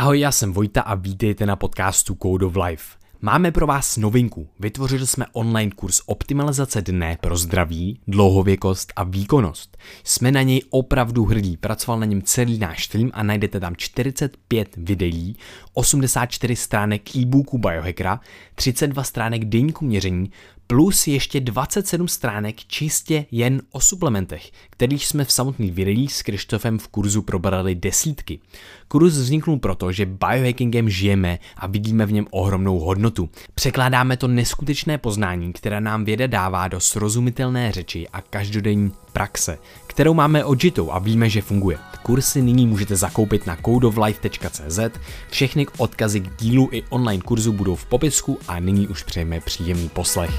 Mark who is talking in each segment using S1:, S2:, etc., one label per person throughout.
S1: Ahoj, já jsem Vojta a vítejte na podcastu Code of Life. Máme pro vás novinku. Vytvořili jsme online kurz optimalizace dne pro zdraví, dlouhověkost a výkonnost. Jsme na něj opravdu hrdí. Pracoval na něm celý náš tým a najdete tam 45 videí, 84 stránek e-booku Biohackera, 32 stránek deníku měření, plus ještě 27 stránek čistě jen o suplementech, kterých jsme v samotných videích s Krištofem v kurzu probrali desítky. Kurz vzniknul proto, že biohackingem žijeme a vidíme v něm ohromnou hodnotu. Překládáme to neskutečné poznání, které nám věda dává do srozumitelné řeči a každodenní praxe, kterou máme odžitou a víme, že funguje. Kursy nyní můžete zakoupit na codeoflife.cz, všechny odkazy k dílu i online kurzu budou v popisku a nyní už přejeme příjemný poslech.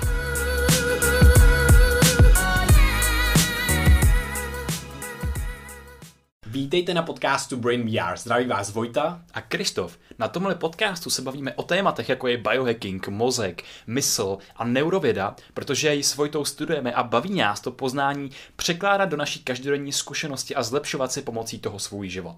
S1: Vítejte na podcastu Brain VR. Zdraví vás Vojta
S2: a Krištof. Na tomhle podcastu se bavíme o tématech, jako je biohacking, mozek, mysl a neurověda, protože ji s Vojtou studujeme a baví nás to poznání překládat do naší každodenní zkušenosti a zlepšovat si pomocí toho svůj život.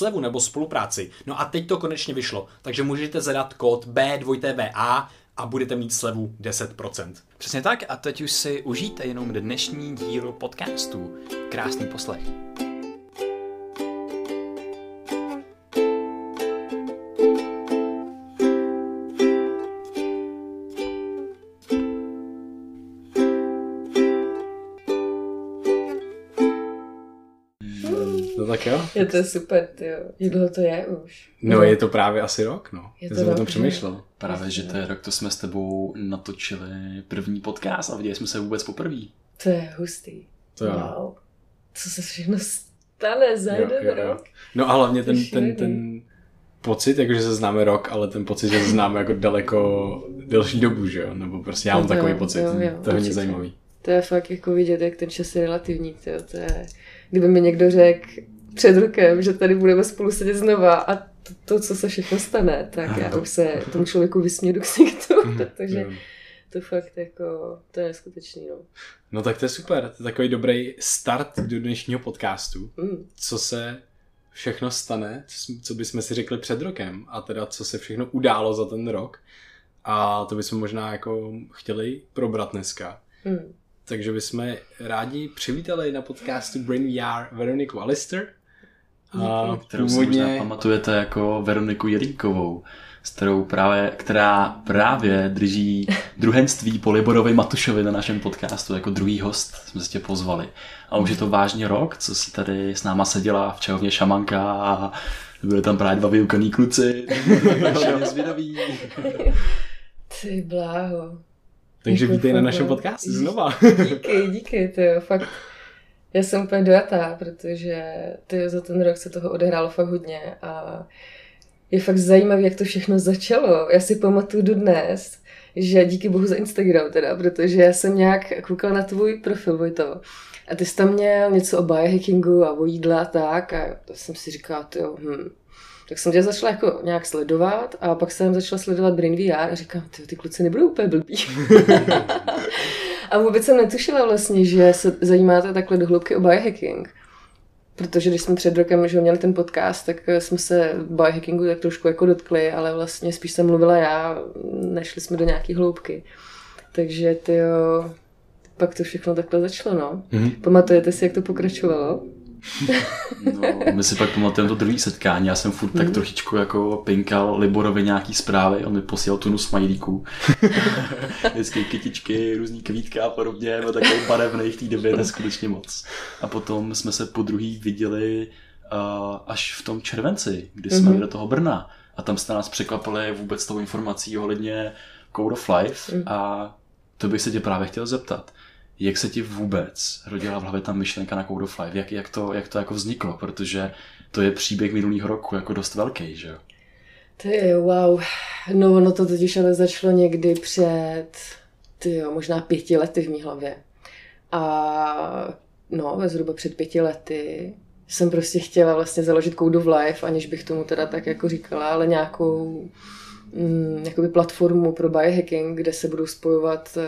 S1: slevu nebo spolupráci. No a teď to konečně vyšlo, takže můžete zadat kód B2TVA a budete mít slevu 10%.
S2: Přesně tak a teď už si užijte jenom dnešní díl podcastu. Krásný poslech.
S1: Tak jo.
S3: Je to super, jo. Jak dlouho to je už?
S1: No je to právě asi rok, no.
S3: Je
S1: Já
S3: to
S1: jsem o tom
S3: že?
S1: přemýšlel.
S2: Právě, že to je rok, to jsme s tebou natočili první podcast a viděli jsme se vůbec poprvé.
S3: To je hustý.
S1: To jo.
S3: Wow. Co se všechno stane za
S1: Jo,
S3: jeden
S1: jo, jo.
S3: rok?
S1: No a hlavně ten,
S3: To
S1: ten, ten pocit, jakože se známe rok, ale ten pocit, že se známe jako daleko delší dobu, že jo? Nebo prostě já mám
S3: Jo,
S1: takový
S3: jo,
S1: pocit.
S3: jo, jo,
S1: to je hodně zajímavý.
S3: To je fakt jako vidět, jak ten čas je relativní. To, to je, kdyby mi někdo řekl před rokem, že tady budeme spolu sedět znova a to, to co se všechno stane, tak já už se tomu člověku vysměju do ksichtu, protože
S1: Jo.
S3: to fakt jako, to je neskutečný, no.
S1: No tak to je super, to je takový dobrý start do dnešního podcastu.
S3: Mm.
S1: Co se všechno stane, co, bychom si řekli před rokem a teda co se všechno událo za ten rok. A to bychom možná jako chtěli probrat dneska.
S3: Mm.
S1: Takže bychom rádi přivítali na podcastu Brain VR Veroniku Alister. A
S2: Kterou si možná pamatujete jako Veroniku Jelínkovou, s kterou právě, která právě drží druhenství po Liborovi Matušovi na našem podcastu jako druhý host. Jsme se tě pozvali. A už je to vážně rok, co si tady s náma seděla v čehovně šamanka a byli tam právě dva vyukaný kluci. Zvědaví.
S3: Ty bláho.
S1: Takže
S3: Jako
S1: vítej na našem
S3: no.
S1: podcastu znova.
S3: Díky, díky, to jo, fakt. Já jsem úplně dojatá, protože ty za ten rok se toho odehrálo fakt hodně a je fakt zajímavé, jak to všechno začalo. Já si pamatuju dodnes, že díky bohu za Instagram teda, protože já jsem nějak koukala na tvůj profil, Vojto. A ty jsi tam měl něco o biohackingu a o jídle a tak a to jsem si říkala, jo, hm. Tak jsem tě začala jako nějak sledovat a pak jsem začala sledovat Brain VR a říkám, ty, ty kluci nebudou úplně blbí. A vůbec jsem netušila vlastně, že se zajímáte takhle do hloubky o biohacking. Protože když jsme před rokem že měli ten podcast, tak eh, jsme se biohackingu tak trošku jako dotkli, ale vlastně spíš jsem mluvila já, nešli jsme do nějaký hloubky. Takže ty pak to všechno takhle začalo, no.
S1: Mhm.
S3: Pamatujete si, jak to pokračovalo?
S2: No, my si pak pamatujeme to druhé setkání. Já jsem furt tak trošičku jako pinkal Liborovi nějaký zprávy. On mi posílal tunu smajlíků. Vždycky kytičky, různý kvítka a podobně. Byl takový barevný v té době neskutečně moc. A potom jsme se po druhý viděli uh, až v tom červenci, kdy jsme
S3: Mhm.
S2: mm-hmm. do toho Brna. A tam jste nás překvapili vůbec tou informací ohledně Code of Life.
S3: Mhm.
S2: A to bych se tě právě chtěl zeptat. Jak se ti vůbec rodila v hlavě ta myšlenka na Code of Life? Jak, jak, to, jak to jako vzniklo? Protože to je příběh minulého roku jako dost velký, že jo?
S3: Ty wow. No, ono to totiž ale začalo někdy před, ty jo, možná pěti lety v mý hlavě. A no, zhruba před pěti lety jsem prostě chtěla vlastně založit Code of Life, aniž bych tomu teda tak jako říkala, ale nějakou mm, jakoby platformu pro biohacking, kde se budou spojovat uh,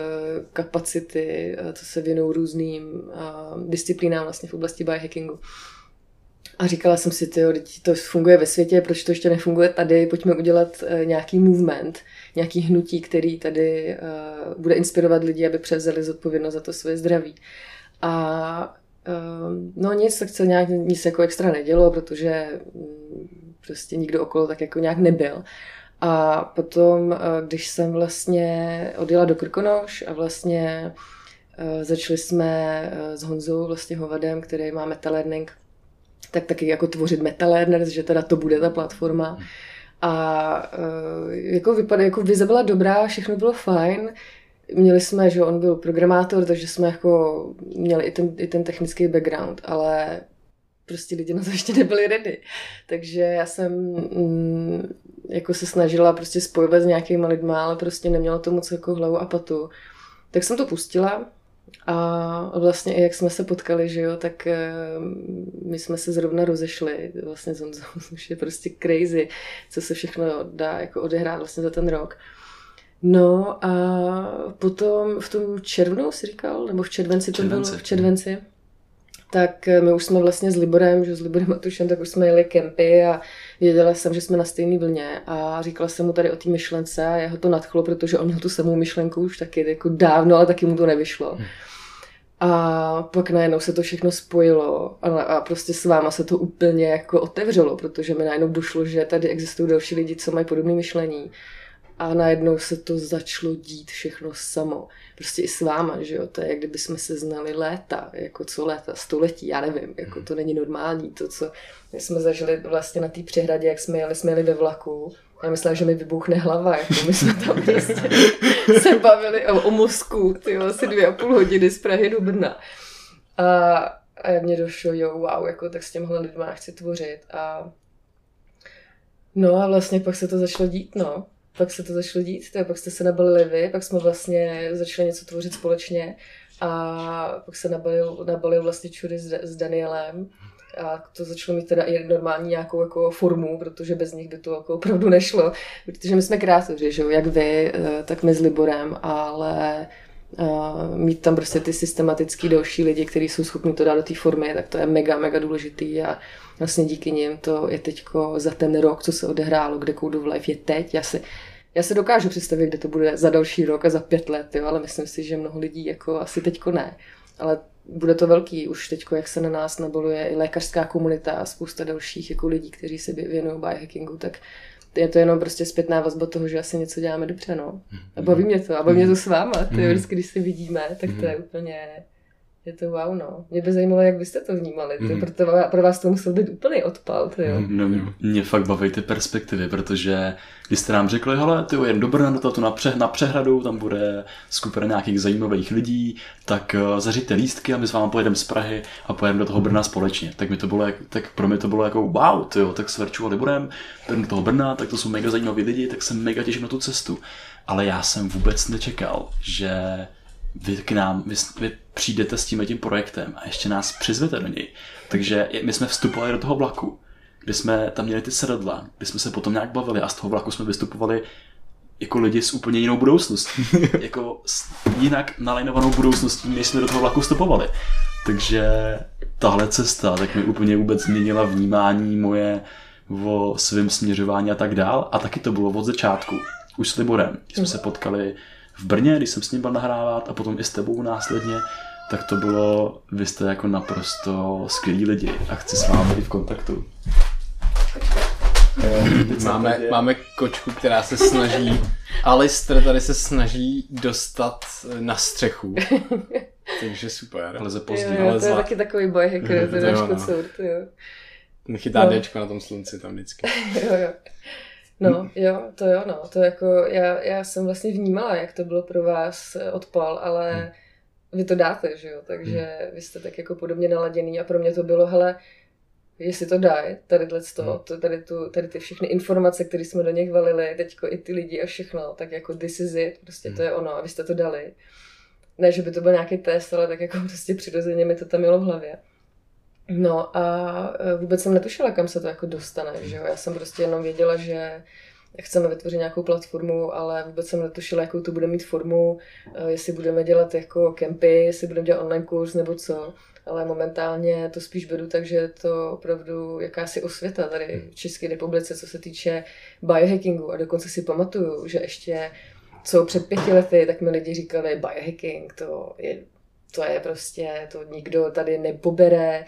S3: kapacity, uh, co se věnou různým uh, disciplínám vlastně v oblasti biohackingu. A říkala jsem si, tyjo, to funguje ve světě, proč to ještě nefunguje tady, pojďme udělat nějaký movement, nějaký hnutí, který tady bude inspirovat lidi, aby převzali zodpovědnost za to své zdraví. A no nic, tak se nějak nic jako extra nedělo, protože um, prostě nikdo okolo tak jako nějak nebyl. A potom, uh, když jsem vlastně odjela do Krkonoš a vlastně uh, začali jsme uh, s Honzou, vlastně Hovadem, který má Metal Learning, tak taky jako tvořit Metal Learners, že teda to bude ta platforma. A uh, jako vypadá, jako vize byla dobrá, všechno bylo fajn. Měli jsme, že on byl programátor, takže jsme jako měli i ten, i ten technický background, ale prostě lidi na to ještě nebyli ready. Takže já jsem mm, jako se snažila prostě spojovat s nějakýma lidma, ale prostě neměla to moc jako hlavu a patu. Tak jsem to pustila a vlastně i jak jsme se potkali, že jo, tak eh, my jsme se zrovna rozešli vlastně s Honzou, což je prostě crazy, co se všechno dá jako odehrát vlastně za ten rok. No a potom v tom červnu si říkal, nebo v červenci to červenci. bylo, v červenci, tak my už jsme vlastně s Liborem, že s Liborem Matušem, tak už jsme jeli kempy a věděla jsem, že jsme na stejné vlně a říkala jsem mu tady o té myšlence a jeho to nadchlo, protože on měl tu samou myšlenku už taky jako dávno, ale taky mu to nevyšlo. Hmm. A pak najednou se to všechno spojilo a, a prostě s váma se to úplně jako otevřelo, protože mi najednou došlo, že tady existují další lidi, co mají podobné myšlení. A najednou se to začalo dít všechno samo. Prostě i s váma, že jo, to je, jak kdyby jsme se znali léta, jako co léta, století, já nevím, jako to není normální, to, co my jsme zažili vlastně na té přehradě, jak jsme jeli, jsme jeli ve vlaku, já myslela, že mi vybuchne hlava, jako my jsme tam prostě se bavili o, o mozku, ty asi dvě a půl hodiny z Prahy do Brna. A, a mě došlo, jo, wow, jako tak s těmhle lidma chci tvořit. A no a vlastně pak se to začalo dít, no. Pak se to začalo dít, je, pak jste se nabalili vy, pak jsme vlastně začali něco tvořit společně a pak se nabalil, nabalil vlastně čury s, s Danielem. A to začalo mít teda i normální nějakou jako formu, protože bez nich by to jako opravdu nešlo, protože my jsme kreatoři, že jo, jak vy, eh, tak my s Liborem, ale mít tam prostě ty systematický další lidi, kteří jsou schopni to dát do té formy, tak to je mega, mega důležitý a vlastně díky nim to je teďko za ten rok, co se odehrálo, kde Code of Life je teď. Já si, já se dokážu představit, kde to bude za další rok a za pět let, jo, ale myslím si, že mnoho lidí jako asi teďko ne. Ale bude to velký už teď, jak se na nás naboluje i lékařská komunita a spousta dalších jako lidí, kteří se věnují biohackingu, tak je to jenom prostě zpětná vazba toho, že asi něco děláme dobře, no. A baví mě to, a baví mě to s váma, ty mhm. vždycky, když se vidíme, tak to je mhm. úplně je to wow, no. Mě by zajímalo, jak byste to vnímali. Mm. Proto pro vás to musel být úplný odpal, ty jo.
S2: No, mě fakt baví ty perspektivy, protože když jste nám řekli, hele, ty jen do Brna, na, to na, pře, na přehradu, tam bude skupina nějakých zajímavých lidí, tak uh, zařiďte lístky a my s vámi pojedeme z Prahy a pojedeme do toho Brna společně. Tak, mi to bylo, tak pro mě to bylo jako wow, ty jo, tak s Verčou a Liborem, do toho Brna, tak to jsou mega zajímaví lidi, tak jsem mega těším na tu cestu. Ale já jsem vůbec nečekal, že vy k nám, vy, vy přijdete s tím tím projektem a ještě nás přizvete do něj. Takže my jsme vstupovali do toho vlaku, kde jsme tam měli ty sedadla, kde jsme se potom nějak bavili a z toho vlaku jsme vystupovali jako lidi s úplně jinou budoucností. jako s jinak nalajnovanou budoucností, než jsme do toho vlaku vstupovali. Takže tahle cesta tak mi úplně vůbec změnila vnímání moje o svém směřování a tak dál. A taky to bylo od začátku. Už s Liborem, jsme se potkali v Brně, když jsem s ním byl nahrávat a potom i s tebou následně, tak to bylo, vy jste jako naprosto skvělí lidi a chci s vámi být v kontaktu.
S1: máme, máme kočku, která se snaží, Alistair tady se snaží dostat na střechu. Takže super.
S2: Ale pozdě.
S3: Jo, jo, to je taky takový boj hacker, to je náš kocour, jo.
S1: Chytá no. Dčko na tom slunci tam vždycky.
S3: jo, jo. No, jo, to jo, no, to jako, já, já jsem vlastně vnímala, jak to bylo pro vás eh, odpal, ale hmm. vy to dáte, že jo, takže hmm. vy jste tak jako podobně naladěný a pro mě to bylo, hele, jestli to dají, tady, to,
S4: Hmm.
S3: to, tady, tu, tady ty všechny informace, které jsme do nich valili, teďko i ty lidi a všechno, tak jako this is it, prostě to
S4: Hmm.
S3: je ono a vy jste to dali. Ne, že by to byl nějaký test, ale tak jako prostě přirozeně mi to tam mělo v hlavě. No a e, vůbec jsem netušila, kam se to jako dostane, že jo. Já jsem prostě jenom věděla, že chceme vytvořit nějakou platformu, ale vůbec jsem netušila, jakou to bude mít formu, e, jestli budeme dělat jako kempy, jestli budeme dělat online kurz nebo co. Ale momentálně to spíš beru tak, že je to opravdu jakási osvěta tady v České republice, co se týče biohackingu. A dokonce si pamatuju, že ještě co před pěti lety, tak mi lidi říkali, biohacking, to je to je prostě, to nikdo tady nepobere,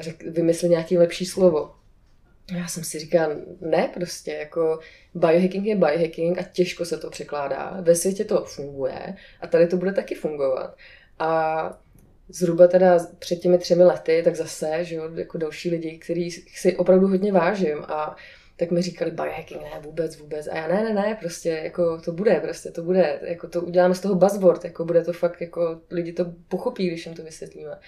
S3: řek, vymysli nějaký lepší slovo. Já jsem si říkal, ne prostě, jako biohacking je biohacking a těžko se to překládá. Ve světě to funguje a tady to bude taky fungovat. A zhruba teda před těmi třemi lety, tak zase, že jo, jako další lidi, který si opravdu hodně vážím a tak mi říkali biohacking, ne, vůbec, vůbec. A já ne, ne, ne, prostě, jako to bude, prostě to bude, jako to uděláme z toho buzzword, jako bude to fakt, jako lidi to pochopí, když jim to vysvětlíme.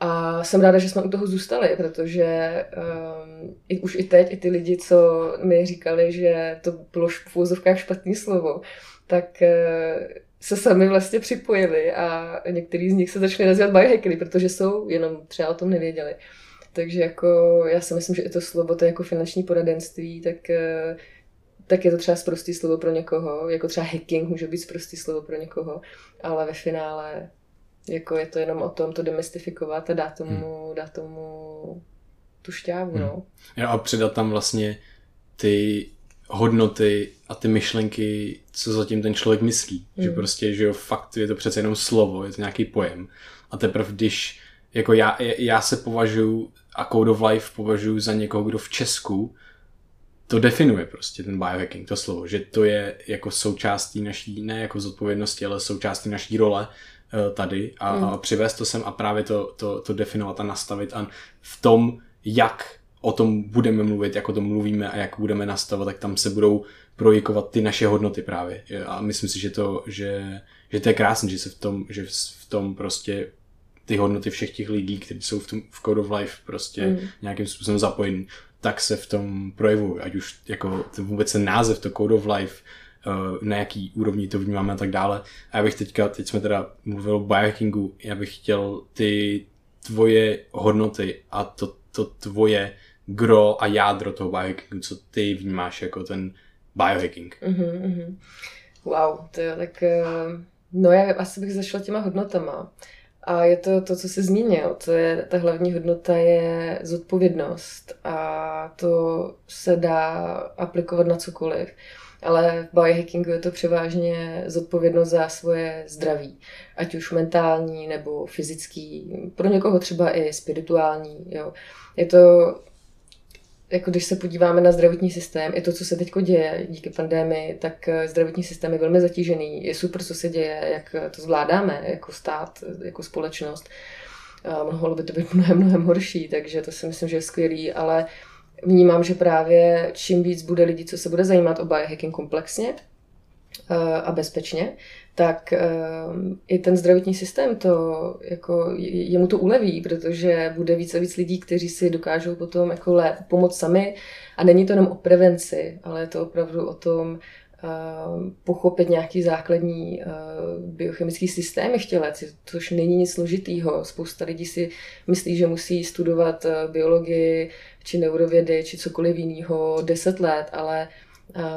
S3: A jsem ráda, že jsme u toho zůstali, protože um, i, už i teď, i ty lidi, co mi říkali, že to bylo v úzovkách špatný slovo, tak uh, se sami vlastně připojili a některý z nich se začali nazývat biohackery, protože jsou, jenom třeba o tom nevěděli. Takže jako já si myslím, že i to slovo, to je jako finanční poradenství, tak, eh, tak je to třeba zprostý slovo pro někoho, jako třeba hacking může být zprostý slovo pro někoho, ale ve finále jako je to jenom o tom to demystifikovat a dát tomu, hmm. dát tomu tu šťávu, hmm. no.
S5: Jo, a přidat tam vlastně ty hodnoty a ty myšlenky, co zatím ten člověk myslí. Hmm. Že prostě, že jo, fakt je to přece jenom slovo, je to nějaký pojem. A teprve když, jako já, já se považuji a Code of Life považuji za někoho, kdo v Česku to definuje prostě ten biohacking, to slovo, že to je jako součástí naší, ne jako zodpovědnosti, ale součástí naší role uh, tady a, mm. a přivést to sem a právě to, to, to definovat a nastavit a v tom, jak o tom budeme mluvit, jak o tom mluvíme a jak budeme nastavovat, tak tam se budou projikovat ty naše hodnoty právě. A myslím si, že to, že, že to je krásné, že se v tom, že v tom prostě ty hodnoty všech těch lidí, kteří jsou v, tom, v Code of Life prostě mm. nějakým způsobem zapojení, tak se v tom projevují. Ať už jako to vůbec ten název, to Code of Life, uh, na jaký úrovni to vnímáme a tak dále. A já bych teďka, teď jsme teda mluvili o biohackingu, já bych chtěl ty tvoje hodnoty a to, to tvoje gro a jádro toho biohackingu, co ty vnímáš jako ten biohacking.
S3: Mm-hmm. Wow, to jo, tak no já asi bych zašla těma hodnotama. A je to to, co jsi zmínil. To je, ta hlavní hodnota je zodpovědnost. A to se dá aplikovat na cokoliv. Ale v biohackingu je to převážně zodpovědnost za svoje zdraví. Ať už mentální nebo fyzický. Pro někoho třeba i spirituální. Jo. Je to jako když se podíváme na zdravotní systém, i to, co se teď děje díky pandémii, tak zdravotní systém je velmi zatížený. Je super, co se děje, jak to zvládáme jako stát, jako společnost. A mohlo by to být mnohem, mnohem horší, takže to si myslím, že je skvělý, ale vnímám, že právě čím víc bude lidí, co se bude zajímat o biohacking komplexně a bezpečně, tak um, i ten zdravotní systém to jako jemu to uleví, protože bude víc a víc lidí, kteří si dokážou potom jako lépe pomoct sami a není to jenom o prevenci, ale je to opravdu o tom uh, pochopit nějaký základní uh, biochemický systémy v těle, což není nic složitýho. Spousta lidí si myslí, že musí studovat biologii či neurovědy či cokoliv jiného 10 let, ale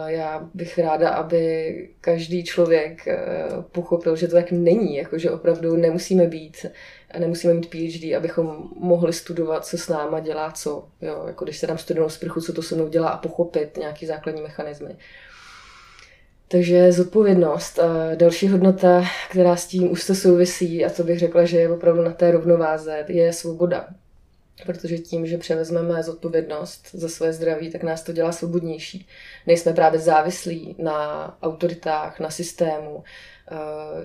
S3: já bych ráda, aby každý člověk pochopil, že to tak není, jako že opravdu nemusíme být, nemusíme mít PhD, abychom mohli studovat, co s náma dělá co. Jo, jako když se dám studenou sprchu, co to se mnou dělá a pochopit nějaký základní mechanismy. Takže zodpovědnost. A další hodnota, která s tím už se souvisí, a to bych řekla, že je opravdu na té rovnováze, je svoboda protože tím, že převezmeme zodpovědnost za své zdraví, tak nás to dělá svobodnější. Nejsme právě závislí na autoritách, na systému.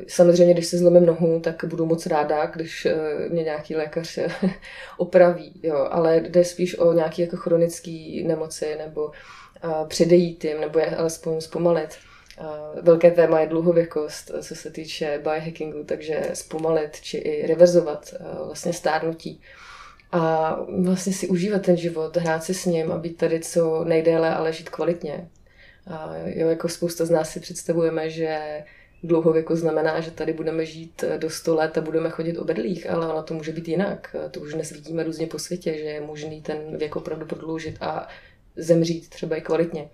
S3: Samozřejmě, když se zlomím nohu, tak budu moc ráda, když mě nějaký lékař opraví, jo. ale jde spíš o nějaké jako chronické nemoci nebo předejít jim, nebo je alespoň zpomalit. Velké téma je dlouhověkost, co se týče biohackingu, takže zpomalit či i reverzovat vlastně stárnutí. A vlastně si užívat ten život, hrát si s ním a být tady co nejdéle, ale žít kvalitně. A jo, jako spousta z nás si představujeme, že dlouhověku znamená, že tady budeme žít do 100 let a budeme chodit o bedlích, ale ono to může být jinak. To už dnes vidíme různě po světě, že je možný ten věk opravdu prodloužit a zemřít třeba i kvalitně.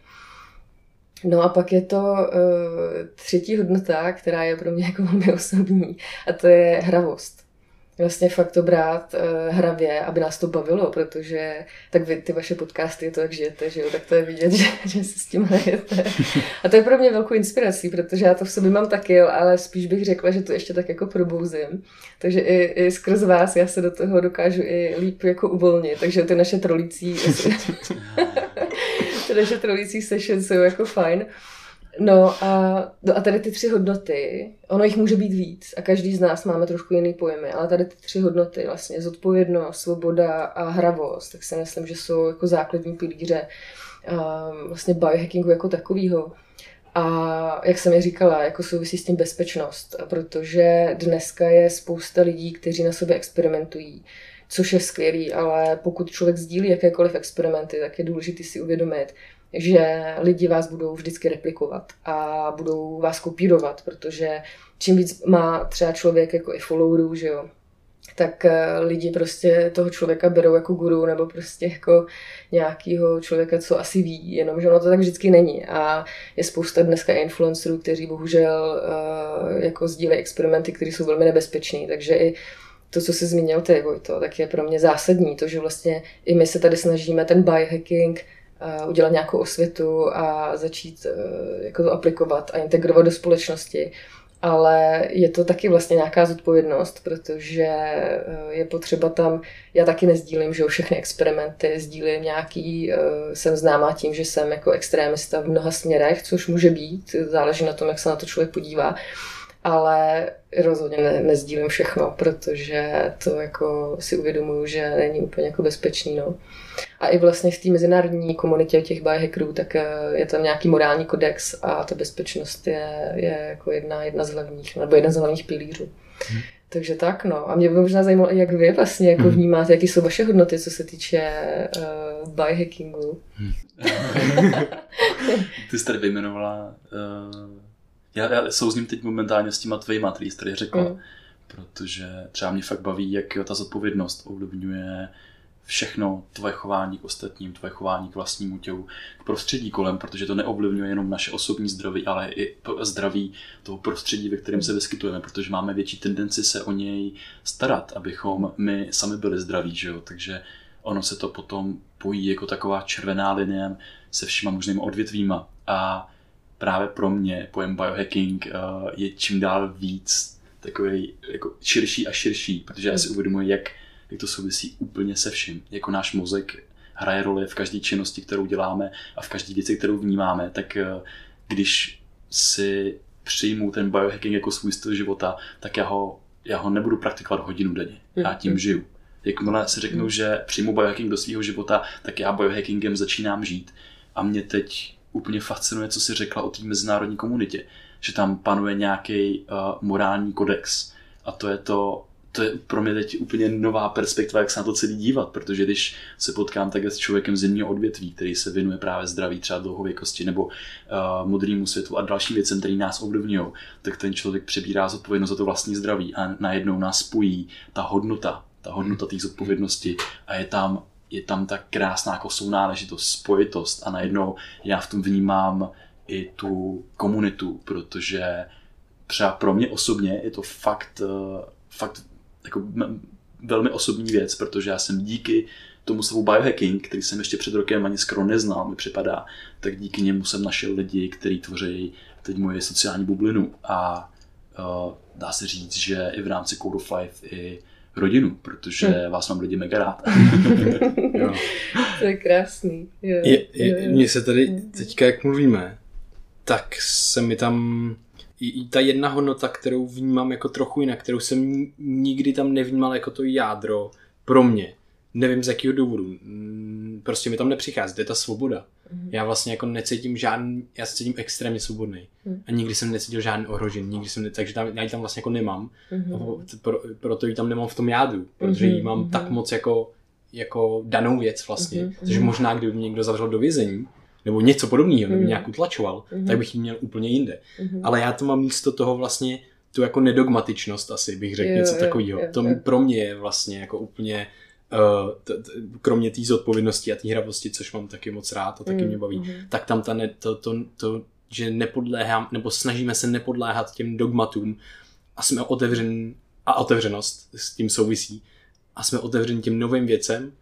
S3: No a pak je to uh, třetí hodnota, která je pro mě jako velmi osobní, a to je hravost vlastně fakt to brát uh, hravě, aby nás to bavilo, protože tak vy ty vaše podcasty, to jak žijete, že jo, tak to je vidět, že, že si s tím hrajete. A to je pro mě velkou inspirací, protože já to v sobě mám taky, ale spíš bych řekla, že to ještě tak jako probouzím. Takže i, i skrz vás já se do toho dokážu i líp jako uvolnit. Takže ty naše trolící ty naše trolící sessions jsou jako fajn. No a, no a tady ty tři hodnoty, ono jich může být víc a každý z nás máme trošku jiný pojmy, ale tady ty tři hodnoty, vlastně zodpovědnost, svoboda a hravost, tak si myslím, že jsou jako základní pilíře um, vlastně biohackingu jako takového. A jak jsem je říkala, jako souvisí s tím bezpečnost, protože dneska je spousta lidí, kteří na sobě experimentují, což je skvělý, ale pokud člověk sdílí jakékoliv experimenty, tak je důležité si uvědomit, že lidi vás budou vždycky replikovat a budou vás kopírovat, protože čím víc má třeba člověk jako i followerů, že jo, tak eh, lidi prostě toho člověka berou jako guru nebo prostě jako nějakého člověka, co asi ví, jenomže ono to tak vždycky není. A je spousta dneska influencerů, kteří bohužel uh, jako sdílejí experimenty, které jsou velmi nebezpečné, takže i to, co jsi zmínil ty, Vojto, tak je pro mě zásadní, to, že vlastně i my se tady snažíme ten biohacking udělat nějakou osvětu a začít e, jako to aplikovat a integrovat do společnosti. Ale je to taky vlastně nějaká zodpovědnost, protože e, je potřeba tam, já taky nezdílím, že všechny experimenty, sdílím nějaký, jsem známá tím, že jsem jako extrémista v mnoha směrech, což může být, záleží na tom, jak se na to člověk podívá ale rozhodně ne, nezdílím všechno, protože to jako si uvědomuju, že není úplně jako bezpečný. No. A i vlastně v té mezinárodní komunitě těch biohackerů, tak eh, je tam nějaký morální kodex a ta bezpečnost je, je jako jedna, jedna z hlavních, nebo jeden z hlavních pilířů. Hmm. Takže tak, no. A mě by možná zajímalo, jak vy vlastně jako hmm. vnímáte, jaké jsou vaše hodnoty, co se týče uh, biohackingu. Hmm.
S2: Ty jsi tady vyjmenovala uh, já, já souzním teď momentálně s těma tvýma, který jsi tady řekla, mm. protože třeba mě fakt baví, jak ta zodpovědnost ovlivňuje všechno tvoje chování k ostatním, tvoje chování k vlastnímu tělu, k prostředí kolem, protože to neovlivňuje jenom naše osobní zdraví, ale i zdraví toho prostředí, ve kterém se vyskytujeme, protože máme větší tendenci se o něj starat, abychom my sami byli zdraví, že jo? takže ono se to potom pojí jako taková červená linie se všema možnými odvětvíma a právě pro mě pojem biohacking uh, je čím dál víc takový jako širší a širší, protože já si hmm. uvědomuji, jak, jak to souvisí úplně se vším. Jako náš mozek hraje roli v každé činnosti, kterou děláme a v každé věci, kterou vnímáme, tak uh, když si přijmu ten biohacking jako svůj styl života, tak já ho, já ho nebudu praktikovat hodinu denně. Já hmm. tím žiju. Jakmile si řeknu, že přijmu biohacking do svého života, tak já biohackingem začínám žít. A mě teď úplně fascinuje, co si řekla o té mezinárodní komunitě. Že tam panuje nějaký uh, morální kodex. A to je to, to je pro mě teď úplně nová perspektiva, jak se na to celý dívat, protože když se potkám takhle s člověkem z jiného odvětví, který se věnuje právě zdraví, třeba dlouhověkosti nebo uh, modrému světu a dalším věcem, který nás ovlivňují, tak ten člověk přebírá zodpovědnost za to vlastní zdraví a najednou nás spojí ta hodnota, ta hodnota té zodpovědnosti a je tam je tam ta krásná jako sounáležitost, spojitost a najednou já v tom vnímám i tu komunitu, protože třeba pro mě osobně je to fakt, eh, fakt jako velmi osobní věc, protože já jsem díky tomu slovu biohacking, který jsem ještě před rokem ani skoro neznal, mi připadá, tak díky němu jsem našel lidi, kteří tvoří teď moje sociální bublinu. A uh, dá se říct, že i v rámci Code of Life i rodinu, protože hmm. vás mám lidi mega rád.
S3: jo. To je krásný. Jo,
S5: je, je, Mně se tady hmm. teďka, jak mluvíme, tak se mi tam i ta jedna hodnota, kterou vnímám jako trochu jinak, kterou jsem nikdy tam nevnímal jako to jádro pro mě. Nevím z jakého důvodu. Mm, prostě mi tam nepřichází, to je ta svoboda. Mm. Já vlastně jako necítím žádný, já se cítím extrémně svobodný. Mm. A nikdy jsem necítil žádný ohrožen, nikdy jsem, ne, takže tam, já ji tam vlastně jako nemám. Mm. A pro, proto ji tam nemám v tom jádru, protože ji mám mm. tak moc jako jako danou věc vlastně.
S3: Mhm,
S5: Takže
S3: mhm.
S5: možná, kdyby mě někdo zavřel do vězení, nebo něco podobného, nebo
S3: Mhm.
S5: nějak utlačoval,
S3: Mhm.
S5: tak bych ji měl úplně jinde.
S3: Mhm.
S5: Ale já to mám místo toho vlastně tu jako nedogmatičnost asi, bych řekl
S3: Jo,
S5: něco takového. To
S3: jo.
S5: pro mě je vlastně jako úplně, kromě té zodpovědnosti a té hravosti, což mám taky moc rád a taky
S3: Mm,
S5: mě baví,
S3: mhm.
S5: tak tam ta ne, to, to, to, že nepodléhám, nebo snažíme se nepodléhat těm dogmatům a jsme otevření, a otevřenost s tím souvisí, a jsme otevřeni těm novým věcem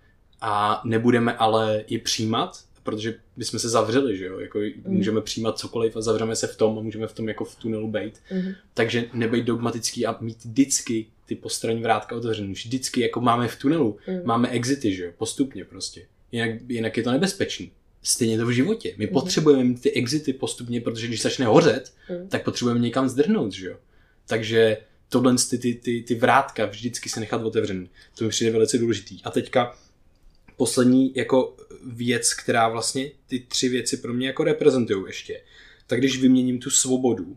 S5: a nebudeme ale je přijímat, protože bychom se zavřeli, že jo, jako můžeme přijímat cokoliv a zavřeme se v tom a můžeme v tom jako v tunelu být.
S3: Mhm.
S5: Takže nebejt dogmatický a mít vždycky ty postranní vrátka otevřený. Vždycky, jako máme v tunelu,
S3: Mm.
S5: máme exity, že jo, postupně prostě. Jinak, jinak je to nebezpečný. Stejně to v životě. My potřebujeme mít ty exity postupně, protože když začne hořet,
S3: Mm.
S5: tak potřebujeme někam zdrhnout, že jo. Takže tohle ty, ty, ty, ty vrátka vždycky se nechat otevřený. To mi přijde velice důležitý. A teďka poslední jako věc, která vlastně ty tři věci pro mě jako reprezentují ještě. Tak když vyměním tu svobodu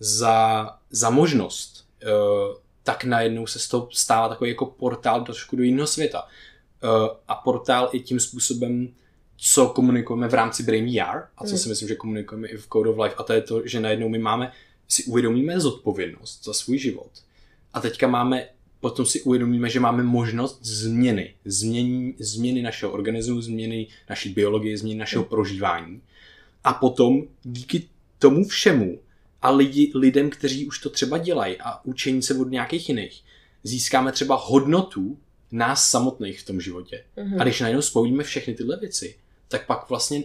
S5: za, za možnost, eh, tak najednou se z toho stává takový jako portál trošku do jiného světa. Eh, A portál i tím způsobem, co komunikujeme v rámci Brain VR a co
S3: Mm.
S5: si myslím, že komunikujeme i v Code of Life a to je to, že najednou my máme, si uvědomíme zodpovědnost za svůj život a teďka máme, potom si uvědomíme, že máme možnost změny, změny, změny našeho organismu, změny naší biologie, změny našeho prožívání a potom díky tomu všemu a lidi, lidem, kteří už to třeba dělají a učení se od nějakých jiných, získáme třeba hodnotu nás samotných v tom životě.
S3: Mhm.
S5: A když najednou spojíme všechny tyhle věci, tak pak vlastně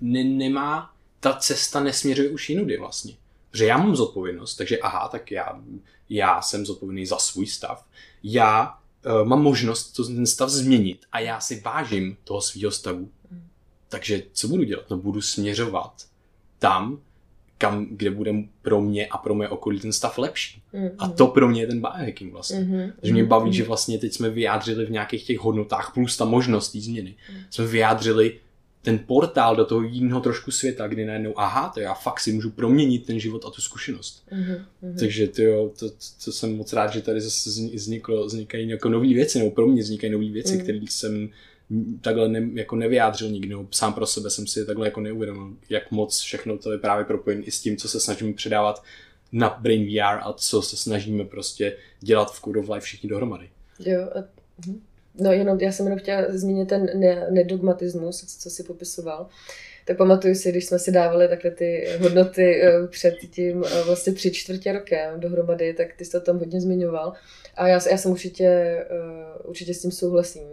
S5: ne, nemá, ta cesta nesměřuje už jinudy vlastně. Protože já mám zodpovědnost, takže aha, tak já, já jsem zodpovědný za svůj stav. Já uh, mám možnost to, ten stav změnit a já si vážím toho svého stavu. Takže co budu dělat? No budu směřovat tam, kam, kde bude pro mě a pro moje okolí ten stav lepší.
S3: Mhm.
S5: A to pro mě je ten biohacking vlastně.
S3: Mhm.
S5: Že mě
S3: Mhm.
S5: baví, že vlastně teď jsme vyjádřili v nějakých těch hodnotách plus ta možnost té změny.
S3: Mm.
S5: Jsme vyjádřili ten portál do toho jiného trošku světa, kdy najednou, aha, to já fakt si můžu proměnit ten život a tu zkušenost.
S3: Mhm. Mhm.
S5: Takže to, jo, to, to jsem moc rád, že tady zase zni- vzniklo, vznikají jako nové věci, nebo pro mě vznikají nové věci,
S3: Mm.
S5: které jsem takhle ne, jako nevyjádřil nikdy, nebo sám pro sebe jsem si takhle jako neuvědomil, jak moc všechno to je právě propojen i s tím, co se snažíme předávat na Brain VR a co se snažíme prostě dělat v Code of Life všichni dohromady.
S3: Jo, a, mhm. no jenom, já jsem jenom chtěla zmínit ten ne, nedogmatismus, co si popisoval. Tak pamatuju si, když jsme si dávali takhle ty hodnoty eh, před tím eh, vlastně tři čtvrtě rokem dohromady, tak ty jsi to tam hodně zmiňoval. A já, já jsem určitě, eh, určitě s tím souhlasím.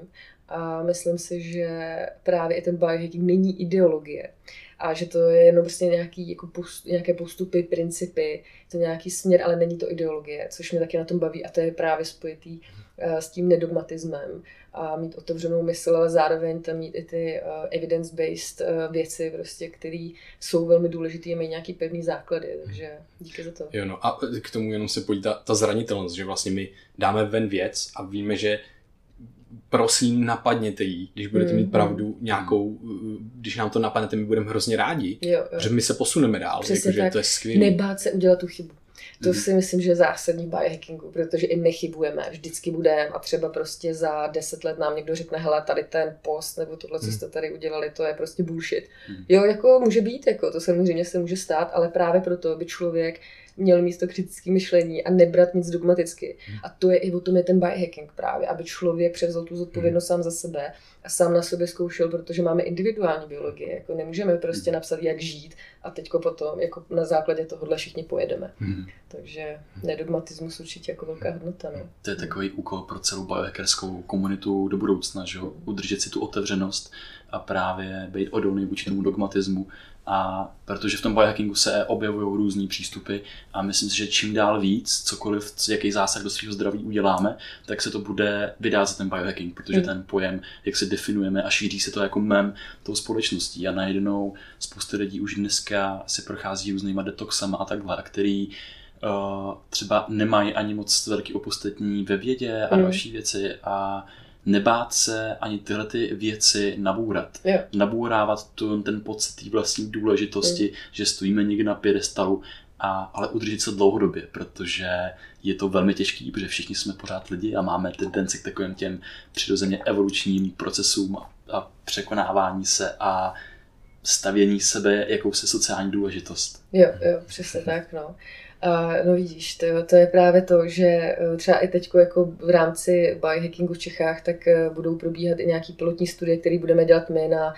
S3: A myslím si, že právě i ten biohacking není ideologie. A že to je jenom prostě nějaký, jako post, nějaké postupy, principy, to nějaký směr, ale není to ideologie, což mě taky na tom baví a to je právě spojitý eh, s tím nedogmatismem a mít otevřenou mysl, ale zároveň tam mít i ty uh, evidence-based uh, věci, prostě, které jsou velmi důležité a mají nějaký pevný základy, takže díky za to.
S5: Jo, no a k tomu jenom se podí ta, ta zranitelnost, že vlastně my dáme ven věc a víme, že prosím napadněte jí, když budete mít
S3: Mhm.
S5: pravdu nějakou, když nám to napadnete, my budeme hrozně rádi,
S3: Jo, jo.
S5: že my se posuneme dál,
S3: Přesně
S5: jakože
S3: tak.
S5: to je skvělé.
S3: Nebát se udělat tu chybu. To
S5: Mhm.
S3: si myslím, že je zásadní v biohackingu, protože i my chybujeme, vždycky budeme a třeba prostě za deset let nám někdo řekne, hele, tady ten post nebo tohle, co
S5: Mhm.
S3: jste tady udělali, to je prostě bullshit. Jo, jako může být, jako to samozřejmě se může stát, ale právě proto by člověk měl mít to kritické myšlení a nebrat nic dogmaticky.
S5: Mhm.
S3: A to je i o tom je ten biohacking právě, aby člověk převzal tu zodpovědnost sám za sebe a sám na sobě zkoušel, protože máme individuální biologii, jako nemůžeme prostě napsat, jak žít a teďko potom jako na základě tohohle všichni pojedeme.
S2: Mhm.
S3: Takže nedogmatismus určitě jako velká hodnota. No.
S2: To je takový úkol pro celou biohackerskou komunitu do budoucna, že jo? udržet si tu otevřenost a právě být odolný vůči tomu dogmatismu. A protože v tom biohackingu se objevují různý přístupy a myslím si, že čím dál víc, cokoliv, jaký zásah do svého zdraví uděláme, tak se to bude vydat za ten biohacking, protože
S3: Hmm.
S2: ten pojem, jak se definujeme a šíří se to jako mem tou společností a najednou spousta lidí už dneska si prochází různýma detoxama a takhle, a který uh, třeba nemají ani moc velký opostatní ve vědě a
S3: Mm.
S2: další věci a nebát se ani tyhle ty věci nabůrat.
S3: Jo.
S2: Nabourávat tu, ten pocit té vlastní důležitosti, že stojíme někde na pědestalu a, ale udržet se dlouhodobě, protože je to velmi těžký, protože všichni jsme pořád lidi a máme tendenci k takovým těm přirozeně evolučním procesům a, a překonávání se a stavění sebe jakousi sociální důležitost.
S3: Jo, jo, přesně tak, no. A no vidíš, to, to je právě to, že eh, třeba i teď jako v rámci biohackingu v Čechách, tak eh, budou probíhat i nějaký pilotní studie, které budeme dělat my na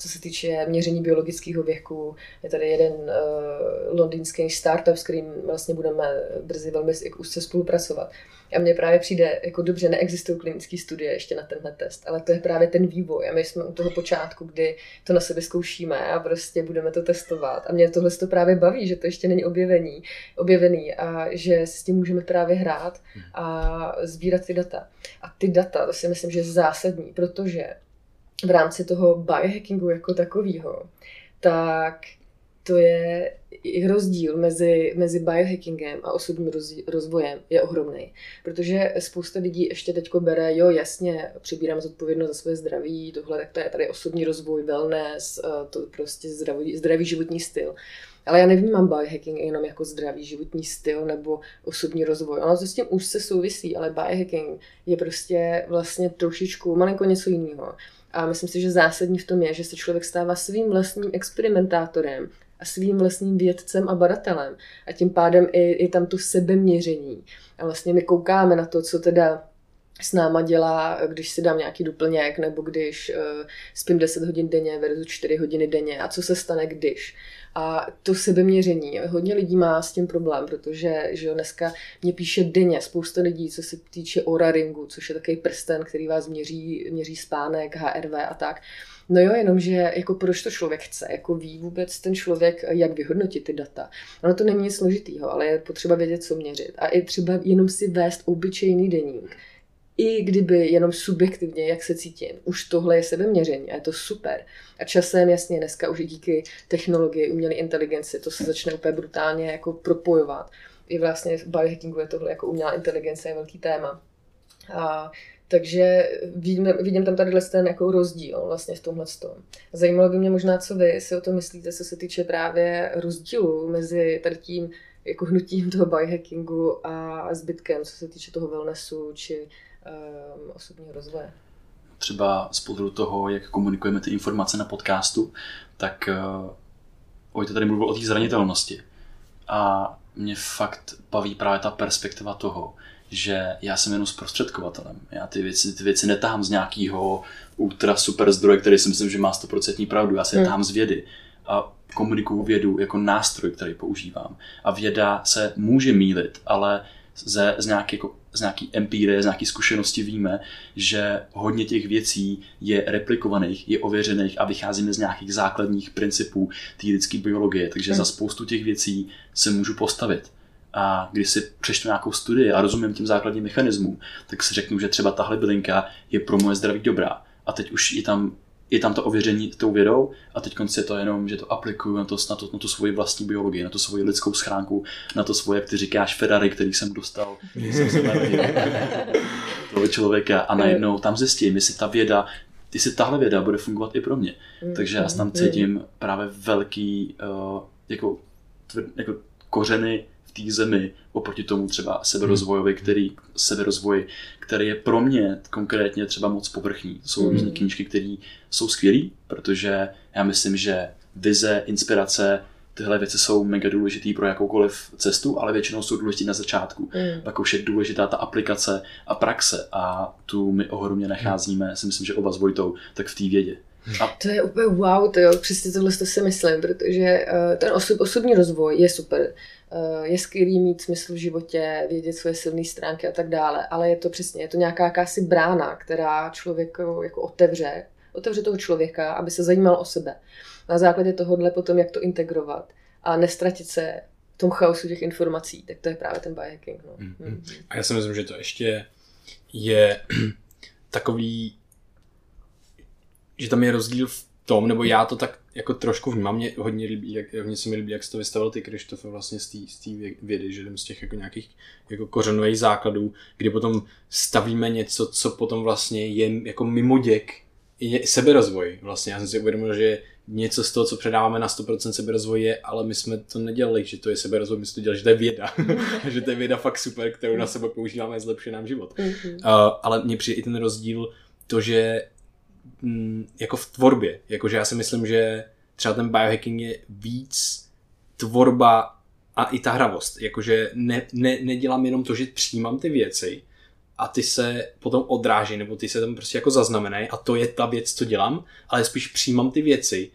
S3: co se týče měření biologického věku. Je tady jeden uh, londýnský startup, s kterým vlastně budeme brzy velmi úzce spolupracovat. A mně právě přijde, jako dobře, neexistují klinické studie ještě na tenhle test, ale to je právě ten vývoj. A my jsme u toho počátku, kdy to na sebe zkoušíme a prostě budeme to testovat. A mě tohle to právě baví, že to ještě není objevení, objevený a že s tím můžeme právě hrát a sbírat ty data. A ty data, to si myslím, že je zásadní, protože v rámci toho biohackingu jako takového, tak to je rozdíl mezi, mezi biohackingem a osobním rozvojem je ohromný. Protože spousta lidí ještě teďko bere, jo, jasně, přibírám zodpovědnost za své zdraví, tohle, tak to je tady osobní rozvoj, wellness, eh, to prostě zdravý, zdravý životní styl. Ale já nevnímám biohacking jenom jako zdravý životní styl nebo osobní rozvoj. Ono to s tím už se souvisí, ale biohacking je prostě vlastně trošičku malinko něco jiného. A myslím si, že zásadní v tom je, že se člověk stává svým vlastním experimentátorem a svým vlastním vědcem a badatelem. A tím pádem i, je tam to sebeměření. A vlastně my koukáme na to, co teda s náma dělá, když si dám nějaký doplněk, nebo když uh, spím 10 hodin denně versus 4 hodiny denně a co se stane, když. A to sebeměření, hodně lidí má s tím problém, protože že jo, dneska mě píše denně spousta lidí, co se týče Aura Ringu, což je takový prsten, který vás měří, měří spánek, HRV a tak. No jo, jenom, že jako proč to člověk chce, jako ví vůbec ten člověk, jak vyhodnotit ty data. Ono to není nic složitýho, ale je potřeba vědět, co měřit. A i třeba jenom si vést obyčejný deník i kdyby jenom subjektivně, jak se cítím. Už tohle je sebeměření a je to super. A časem, jasně, dneska už i díky technologii, umělé inteligenci, to se začne úplně brutálně jako propojovat. I vlastně v biohackingu je tohle jako umělá inteligence je velký téma. A, takže vidím, vidím tam tady ten jako rozdíl vlastně v tomhle tom. Zajímalo by mě možná, co vy si o tom myslíte, co se týče právě rozdílu mezi tady tím jako hnutím toho biohackingu a zbytkem, co se týče toho wellnessu či um, osobního rozvoje.
S2: Třeba z pohledu toho, jak komunikujeme ty informace na podcastu, tak uh, Vojta tady mluvil o té zranitelnosti. A mě fakt baví právě ta perspektiva toho, že já jsem jenom zprostředkovatelem. Já ty věci, ty věci netahám z nějakého ultra super zdroje, který si myslím, že má 100% pravdu. Já si je hmm. tahám z vědy. A komunikuju vědu jako nástroj, který používám. A věda se může mílit, ale ze, z, nějaký, jako, z nějaký empíry, z nějaké zkušenosti víme, že hodně těch věcí je replikovaných, je ověřených a vycházíme z nějakých základních principů té lidské biologie. Takže hmm. za spoustu těch věcí se můžu postavit. A když si přečtu nějakou studii a rozumím tím základním mechanismům, tak si řeknu, že třeba tahle bylinka je pro moje zdraví dobrá. A teď už je tam je tam to ověření tou vědou a teď je to jenom, že to aplikuju na to, na, to, na tu svoji vlastní biologii, na tu svoji lidskou schránku, na to svoje, jak ty říkáš, Ferrari, který jsem dostal, jsem se toho člověka a najednou tam zjistím, jestli ta věda, jestli tahle věda bude fungovat i pro mě. Takže já tam cítím právě velký uh, jako, tvr, jako kořeny té zemi oproti tomu třeba seberozvojovi, který, seberozvoj, který je pro mě konkrétně třeba moc povrchní. To jsou různé knížky, které jsou skvělé, protože já myslím, že vize, inspirace, tyhle věci jsou mega důležitý pro jakoukoliv cestu, ale většinou jsou důležitý na začátku. Mm. Pak už je důležitá ta aplikace a praxe a tu my ohromně nacházíme, mm. si myslím, že oba s Vojtou, tak v té vědě.
S3: A... To je úplně wow, to jo, přesně tohle to si myslím, protože uh, ten osob, osobní rozvoj je super. Uh, je skvělý mít smysl v životě, vědět svoje silné stránky a tak dále, ale je to přesně, je to nějaká jakási brána, která člověk jako otevře, otevře toho člověka, aby se zajímal o sebe. Na základě tohohle potom, jak to integrovat a nestratit se v tom chaosu těch informací, tak to je právě ten biohacking. No. Mm-hmm.
S5: Mm. A já si myslím, že to ještě je takový že tam je rozdíl v tom, nebo já to tak jako trošku vnímám, mě hodně líbí, jak, hodně se mi líbí, jak jsi to vystavil ty, Krištofe, vlastně z té vědy, že jdem z těch jako nějakých jako kořenových základů, kdy potom stavíme něco, co potom vlastně je jako mimo děk, je seberozvoj vlastně. Já jsem si uvědomil, že něco z toho, co předáváme na 100% seberozvoje, ale my jsme to nedělali, že to je seberozvoj, my jsme to dělali, že to je věda. že to je věda fakt super, kterou na sebe používáme, zlepšuje nám život.
S3: Mhm.
S5: Uh, ale mně přijde i ten rozdíl, to, že mm, jako v tvorbě, jakože já si myslím, že třeba ten biohacking je víc tvorba a i ta hravost. Jakože ne, ne, nedělám jenom to, že přijímám ty věci a ty se potom odráží, nebo ty se tam prostě jako zaznamenají a to je ta věc, co dělám, ale spíš přijímám ty věci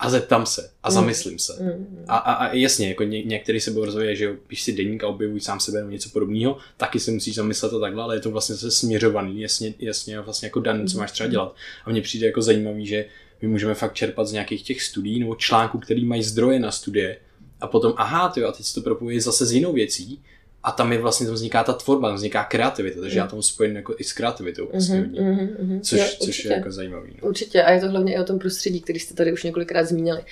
S5: a zeptám se a zamyslím se.
S3: Mm.
S5: A, a, a jasně, jako ně, některý se rozvoje, že píš si deník a objevuj sám sebe nebo něco podobného, taky si musíš zamyslet a takhle, ale je to vlastně se směřovaný, jasně, jasně vlastně jako daný, co máš třeba dělat. A mně přijde jako zajímavý, že my můžeme fakt čerpat z nějakých těch studií nebo článků, který mají zdroje na studie a potom, aha, ty a teď se to propojí zase s jinou věcí a tam je vlastně, tam vzniká ta tvorba, tam vzniká kreativita, takže já tomu spojím jako i s kreativitou vlastně
S3: Mhm,
S5: hodně.
S3: mhm, mhm.
S5: Což,
S3: Jo,
S5: což je jako zajímavý. No.
S3: Určitě a je to hlavně i o tom prostředí, který jste tady už několikrát zmínili.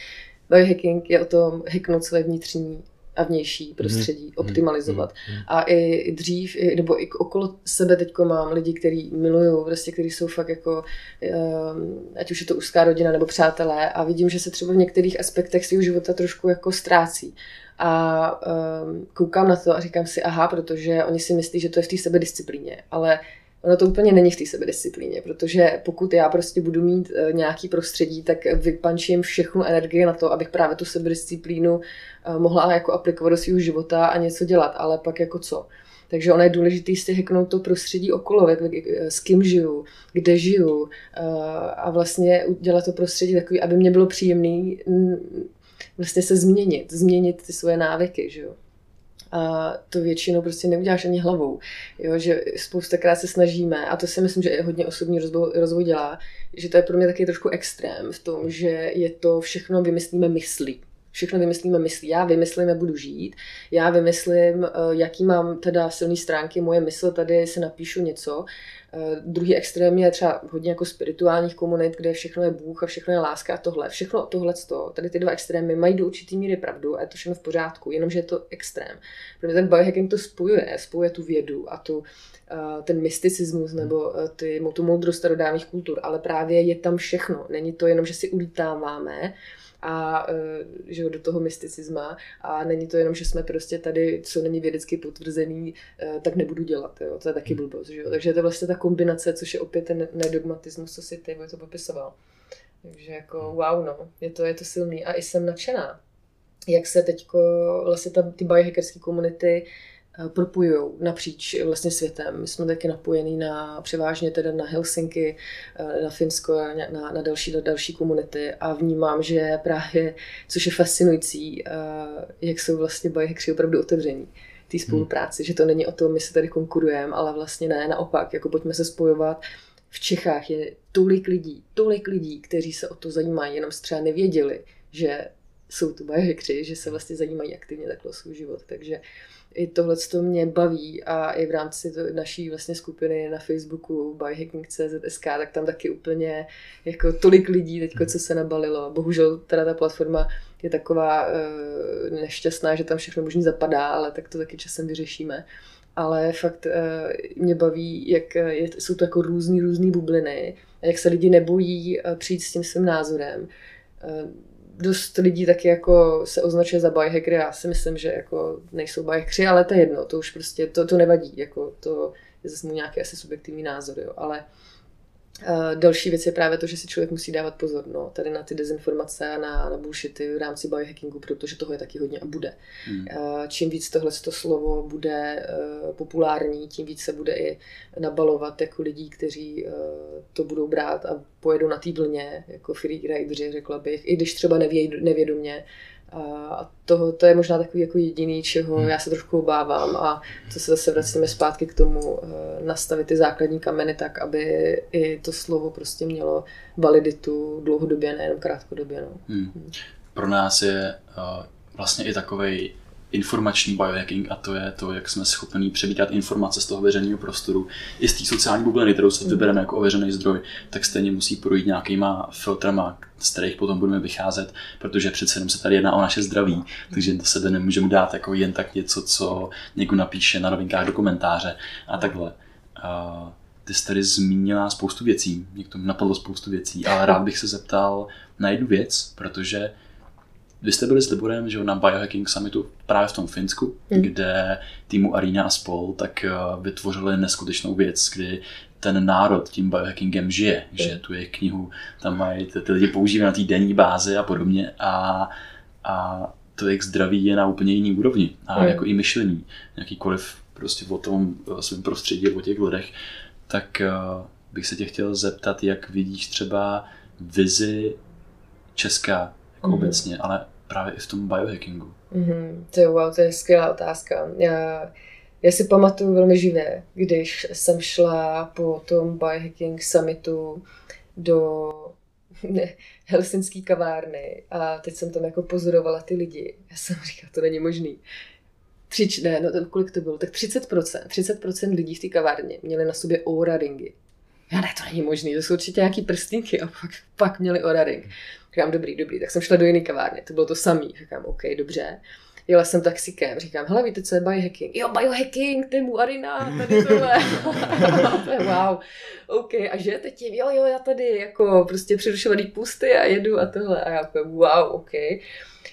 S3: Biohacking je o tom hacknout své vnitřní a vnější prostředí,
S5: Mhm.
S3: optimalizovat.
S5: Mhm.
S3: A i dřív, nebo i okolo sebe teďko mám lidi, kteří milují, prostě, kteří jsou fakt jako, um, ať už je to úzká rodina nebo přátelé a vidím, že se třeba v některých aspektech svého života trošku jako ztrácí. A um, koukám na to a říkám si, aha, protože oni si myslí, že to je v té sebedisciplíně, ale ono to úplně není v té sebedisciplíně, protože pokud já prostě budu mít uh, nějaký prostředí, tak vypančím všechnu energii na to, abych právě tu sebedisciplínu uh, mohla jako aplikovat do svého života a něco dělat, ale pak jako co. Takže ono je důležité si hacknout to prostředí okolo, jak, jak, s kým žiju, kde žiju a vlastně udělat to prostředí takový, aby mě bylo příjemný mm, vlastně se změnit, změnit ty svoje návyky, že jo. A to většinou prostě neuděláš ani hlavou. Jo, že spoustakrát se snažíme, a to si myslím, že i hodně osobní rozvoj, rozvoj dělá, že to je pro mě taky trošku extrém v tom, že je to všechno vymyslíme myslí. Všechno vymyslíme myslí. Já vymyslím, jak budu žít, já vymyslím, eh, jaký mám teda silné stránky, moje mysl, tady si napíšu něco. Eh, Druhý extrém je třeba hodně jako spirituálních komunit, kde všechno je Bůh a všechno je láska a tohle. Všechno tohle, tady ty dva extrémy mají do určitý míry pravdu a je to všechno v pořádku, jenomže je to extrém. Protože ten biohacking to spojuje, spojuje tu vědu a tu, eh, ten mysticismus nebo eh, ty, tu moudrost starodávných kultur, ale právě je tam všechno. Není to jenom, že si ulítáváme, a eh, že jo, do toho mysticisma. A není to jenom, že jsme prostě tady, co není vědecky potvrzený, eh, tak nebudu dělat, jo, to je taky blbost, že jo, takže je to vlastně ta kombinace, což je opět ten nedogmatismus, co si ty to popisoval. Takže jako wow, no, je to, je to silný. A i jsem nadšená, jak se teďko vlastně ta, ty biohackerské komunity eh, propojují napříč vlastně světem. My jsme taky napojení na převážně teda na Helsinki, eh, na Finsko, na, na, na další, na další komunity a vnímám, že právě, což je fascinující, eh, jak jsou vlastně biohackři opravdu otevření té spolupráci, hmm. že to není o tom, my se tady konkurujeme, ale vlastně ne, naopak, jako pojďme se spojovat. V Čechách je tolik lidí, tolik lidí, kteří se o to zajímají, jenom třeba nevěděli, že jsou tu biohackři, že se vlastně zajímají aktivně takhle o svůj život. Takže i tohle to mě baví a i v rámci to, naší vlastně skupiny na Facebooku biohacking.cz.sk, tak tam taky úplně jako tolik lidí teďko, co se nabalilo. Bohužel teda ta platforma je taková e, nešťastná, že tam všechno možný zapadá, ale tak to taky časem vyřešíme. Ale fakt e, mě baví, jak je, jsou to jako různý, různý bubliny, jak se lidi nebojí přijít s tím svým názorem. E, dost lidí taky jako se označuje za biohackery, já si myslím, že jako nejsou biohackři, ale to je jedno, to už prostě, to, to nevadí, jako to je zase můj nějaký asi subjektivní názor, jo, ale Uh, další věc je právě to, že si člověk musí dávat pozor no, tady na ty dezinformace a na, na bullshity v rámci biohackingu, protože toho je taky hodně a bude. Hmm. Uh, čím víc tohle to slovo bude uh, populární, tím víc se bude i nabalovat jako lidí, kteří to budou brát a pojedou na té vlně, jako freerideri, řekla bych, i když třeba nevěd, nevědomě, a to, to je možná takový jako jediný, čeho hmm. já se trošku obávám a co se zase vracíme zpátky k tomu nastavit ty základní kameny tak, aby i to slovo prostě mělo validitu dlouhodobě, nejenom krátkodobě. No.
S2: Hmm. Pro nás je uh, vlastně i takovej informační biohacking a to je to, jak jsme schopni přebírat informace z toho veřejného prostoru. I z té sociální bubliny, kterou se vybereme jako ověřený zdroj, tak stejně musí projít nějakýma filtrama, z kterých potom budeme vycházet, protože přece jenom se tady jedná o naše zdraví, takže do sebe nemůžeme dát jako jen tak něco, co někdo napíše na novinkách do komentáře a takhle. Uh, ty jsi tady zmínila spoustu věcí, mě k tomu napadlo spoustu věcí, ale rád bych se zeptal na jednu věc, protože vy jste byli s Liborem že na Biohacking Summitu právě v tom Finsku, hmm. kde týmu Arena a spol tak eh, vytvořili neskutečnou věc, kdy ten národ tím biohackingem žije, hmm. že tu jejich knihu tam mají, ty, ty lidi používají na té denní bázi a podobně a, a to jejich zdraví je na úplně jiný úrovni a hmm. jako i myšlení, jakýkoliv prostě o tom eh, svém prostředí, o těch lidech, tak uh, bych se tě chtěl zeptat, jak vidíš třeba vizi Česká jako mm-hmm. obecně, ale právě i v tom biohackingu.
S3: Mm-hmm. To je wow, to je skvělá otázka. Já, já si pamatuju velmi živě, když jsem šla po tom biohacking summitu do ne, helsinský kavárny a teď jsem tam jako pozorovala ty lidi. Já jsem říkala, to není možný. Tři, ne, no kolik to bylo? Tak 30%, 30% lidí v té kavárně měli na sobě Oura ringy. Já ne, to není možný, to jsou určitě nějaký prstinky a pak, pak měli Oura ring. Říkám, dobrý, dobrý, tak jsem šla do jiné kavárny, to bylo to samý. Říkám, OK, dobře. Jela jsem taxikem, říkám, hele, víte, co je biohacking? Jo, biohacking, to je mu Arina, tady tohle. wow, OK, a žijete tím? Jo, jo, já tady jako prostě přerušovaný pusty a jedu a tohle. A já jako, wow, OK.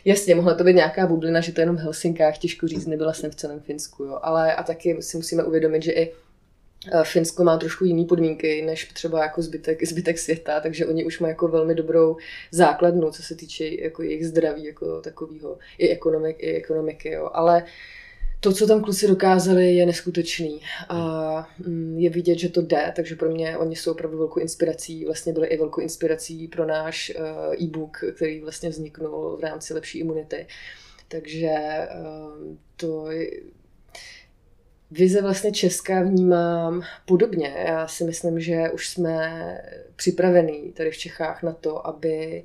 S3: Jasně, mohla to být nějaká bublina, že to je jenom v Helsinkách, těžko říct, nebyla jsem v celém Finsku, jo. Ale a taky si musíme uvědomit, že i Finsko má trošku jiné podmínky než třeba jako zbytek, zbytek světa, takže oni už mají jako velmi dobrou základnu, co se týče jako jejich zdraví jako takového, i, ekonomik, i ekonomiky. Jo. Ale to, co tam kluci dokázali, je neskutečný. A mm, je vidět, že to jde, takže pro mě oni jsou opravdu velkou inspirací. Vlastně byly i velkou inspirací pro náš eh, e-book, který vlastně vzniknul v rámci lepší imunity. Takže eh, to je, Vize vlastně Česká vnímám podobně. Já si myslím, že už jsme připravení tady v Čechách na to, aby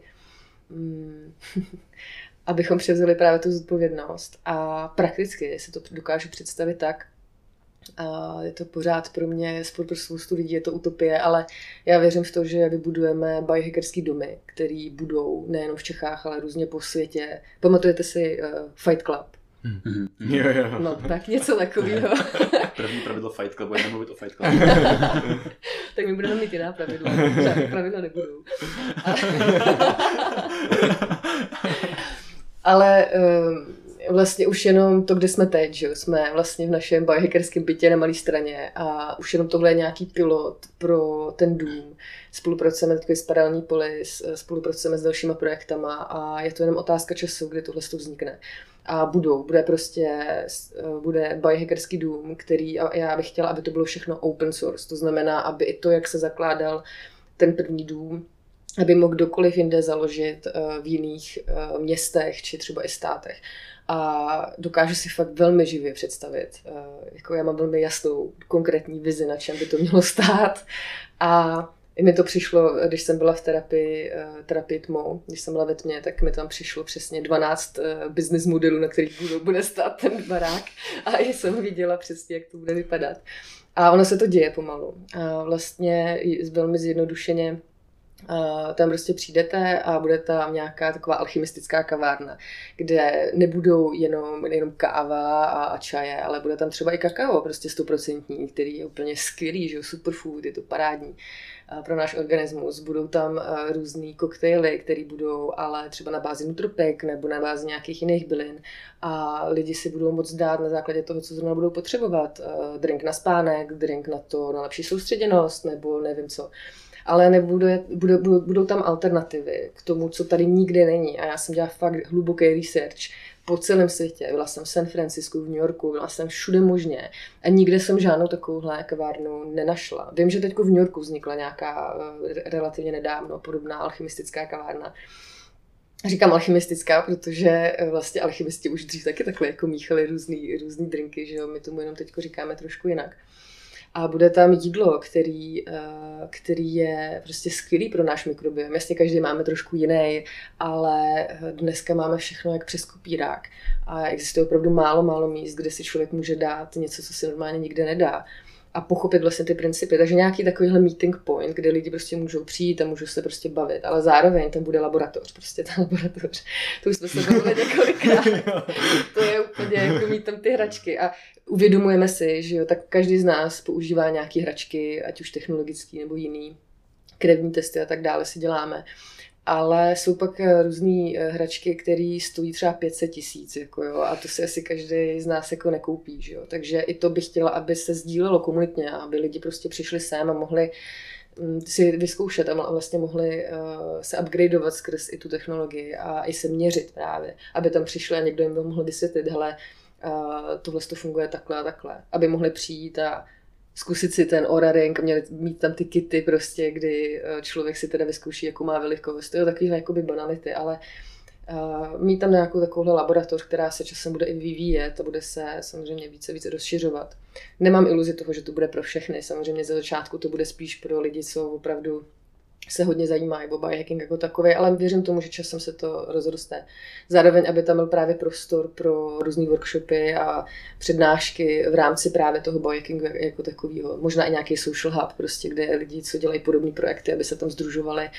S3: mm, abychom převzali právě tu zodpovědnost. A prakticky si to dokážu představit tak, a je to pořád pro mě, pro spoustu lidí je to utopie, ale já věřím v to, že vybudujeme biohackerský domy, které budou nejenom v Čechách, ale různě po světě. Pamatujete si uh, Fight Club?
S5: Mm-hmm. Jo, jo.
S3: No tak něco takového.
S2: První pravidlo Fight Club, budeme mluvit o Fight Club.
S3: tak my budeme mít jiná pravidla. pravidla nebudou. Ale um, vlastně už jenom to, kde jsme teď, že jsme vlastně v našem biohackerském bytě na malé straně a už jenom tohle je nějaký pilot pro ten dům. Spolupracujeme teď s Paralelní polis, spolupracujeme s dalšíma projektama a je to jenom otázka času, kdy tohle vznikne a budou. Bude prostě, eh, bude biohackerský dům, který, a já bych chtěla, aby to bylo všechno open source. To znamená, aby i to, jak se zakládal ten první dům, aby mohl kdokoliv jinde založit eh, v jiných eh, městech či třeba i státech. A dokážu si fakt velmi živě představit. Jako já mám velmi jasnou konkrétní vizi, na čem by to mělo stát. A i mi to přišlo, když jsem byla v terapii, eh, terapii tmou, když jsem byla ve tmě, tak mi tam přišlo přesně 12 eh, business modelů, na kterých bude stát ten barák a i jsem viděla přesně, jak to bude vypadat. A ono se to děje pomalu. A vlastně velmi zjednodušeně Uh, tam prostě přijdete a bude tam nějaká taková alchymistická kavárna, kde nebudou jenom, jenom káva a, a čaje, ale bude tam třeba i kakao, prostě stoprocentní, který je úplně skvělý, že jo, superfood, je to parádní pro náš organismus. Budou tam eh, různé koktejly, které budou ale třeba na bázi nutropek nebo na bázi nějakých jiných bylin a lidi si budou moct dát na základě toho, co zrovna budou potřebovat. Eh, drink na spánek, drink na to, na lepší soustředěnost nebo nevím co ale nebude, bude, budou, budou tam alternativy k tomu, co tady nikdy není. A já jsem dělala fakt hluboký research po celém světě. Byla jsem v San Francisku, v New Yorku, byla jsem všude možně a nikde jsem žádnou takovouhle kavárnu nenašla. Vím, že teď v New Yorku vznikla nějaká eh, relativně nedávno podobná alchymistická kavárna. Říkám alchymistická, protože eh, vlastně alchymisti už dřív taky takhle jako míchali různý, různý drinky, že jo? my tomu jenom teď říkáme trošku jinak a bude tam jídlo, který, eh, který je prostě skvělý pro náš mikrobiom. Jasně, každý máme trošku jiný, ale eh, dneska máme všechno jak přes kopírák. A existuje opravdu málo, málo míst, kde si člověk může dát něco, co si normálně nikde nedá. a pochopit vlastně ty principy. Takže nějaký takovýhle meeting point, kde lidi prostě můžou přijít a můžou se prostě bavit, ale zároveň tam bude laboratoř, prostě ta laboratoř. To už jsme se bavili několikrát. to je úplně jako mít tam ty hračky a uvědomujeme si, že jo, tak každý z nás používá nějaké hračky, ať už technologický nebo jiný, krevní testy a tak dále si děláme ale jsou pak eh, různé eh, hračky, které stojí třeba 500 tisíc, jako jo, a to si asi každý z nás jako nekoupí, že jo. Takže i to bych chtěla, aby se sdílelo komunitně, aby lidi prostě přišli sem a mohli mm, si vyzkoušet a vlastně mohli uh, se upgradeovat skrz i tu technologii a i se měřit právě, aby tam přišli a někdo jim mohl vysvětlit, hele, tohle to funguje takhle a takhle, aby mohli přijít a zkusit si ten oraring, měli mít tam ty kity prostě, kdy eh, člověk si teda vyzkouší, jakou má velikost. To je takovýhle jakoby banality, ale uh, mít tam nějakou takovouhle laboratoř, která se časem bude i vyvíjet a bude se samozřejmě více více rozšiřovat. Nemám iluzi toho, že to bude pro všechny. Samozřejmě ze začátku to bude spíš pro lidi, co opravdu se hodně zajímají o biohacking jako takový, ale věřím tomu, že časem se to rozroste. Zároveň, aby tam byl právě prostor pro různé workshopy a přednášky v rámci právě toho biohackingu jako takového. Možná i nějaký social hub, prostě, kde lidi, co dělají podobné projekty, aby se tam združovali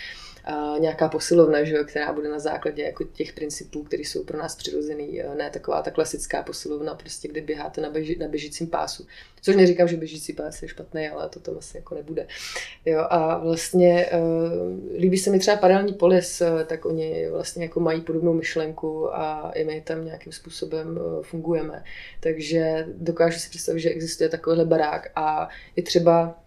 S3: nějaká posilovna, že jo, která bude na základě jako těch principů, které jsou pro nás přirozený, ne taková ta klasická posilovna, prostě kde běháte na, běži, na běžícím pásu. Což neříkám, že běžící pás je špatný, ale to tam asi jako nebude. Jo, a vlastně uh, líbí se mi třeba paralelní polis, uh, tak oni vlastně jako mají podobnou myšlenku a i my tam nějakým způsobem fungujeme. Takže dokážu si představit, že existuje takovýhle barák a i třeba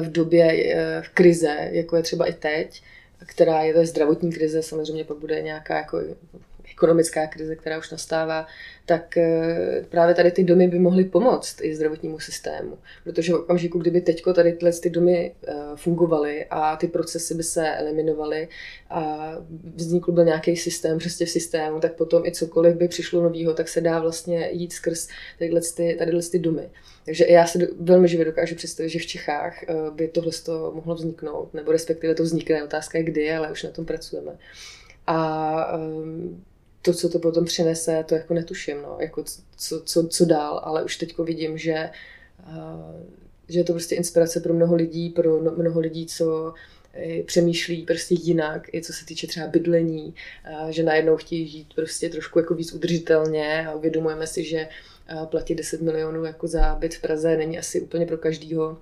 S3: v době v krize, jako je třeba i teď, která je to zdravotní krize, samozřejmě pak bude nějaká jako ekonomická krize, která už nastává, tak eh, právě tady ty domy by mohly pomoct i zdravotnímu systému. Protože v okamžiku, kdyby teď tady tyhle ty domy eh, fungovaly a ty procesy by se eliminovaly a vznikl byl nějaký systém prostě v systému, tak potom i cokoliv by přišlo nového, tak se dá vlastně jít skrz tadyhle ty, tadyhle ty domy. Takže já se velmi živě dokážu představit, že v Čechách eh, by tohle mohlo vzniknout, nebo respektive to vznikne, otázka je kdy, ale už na tom pracujeme. A um, to, co to potom přinese, to jako netuším, no, jako co, co, co dál, ale už teď vidím, že, uh, že je to prostě inspirace pro mnoho lidí, pro no, mnoho lidí, co eh, přemýšlí prostě jinak, i co se týče třeba bydlení, uh, že najednou chtějí žít prostě trošku jako víc udržitelně a uvědomujeme si, že platit 10 milionů jako za byt v Praze není asi úplně pro každýho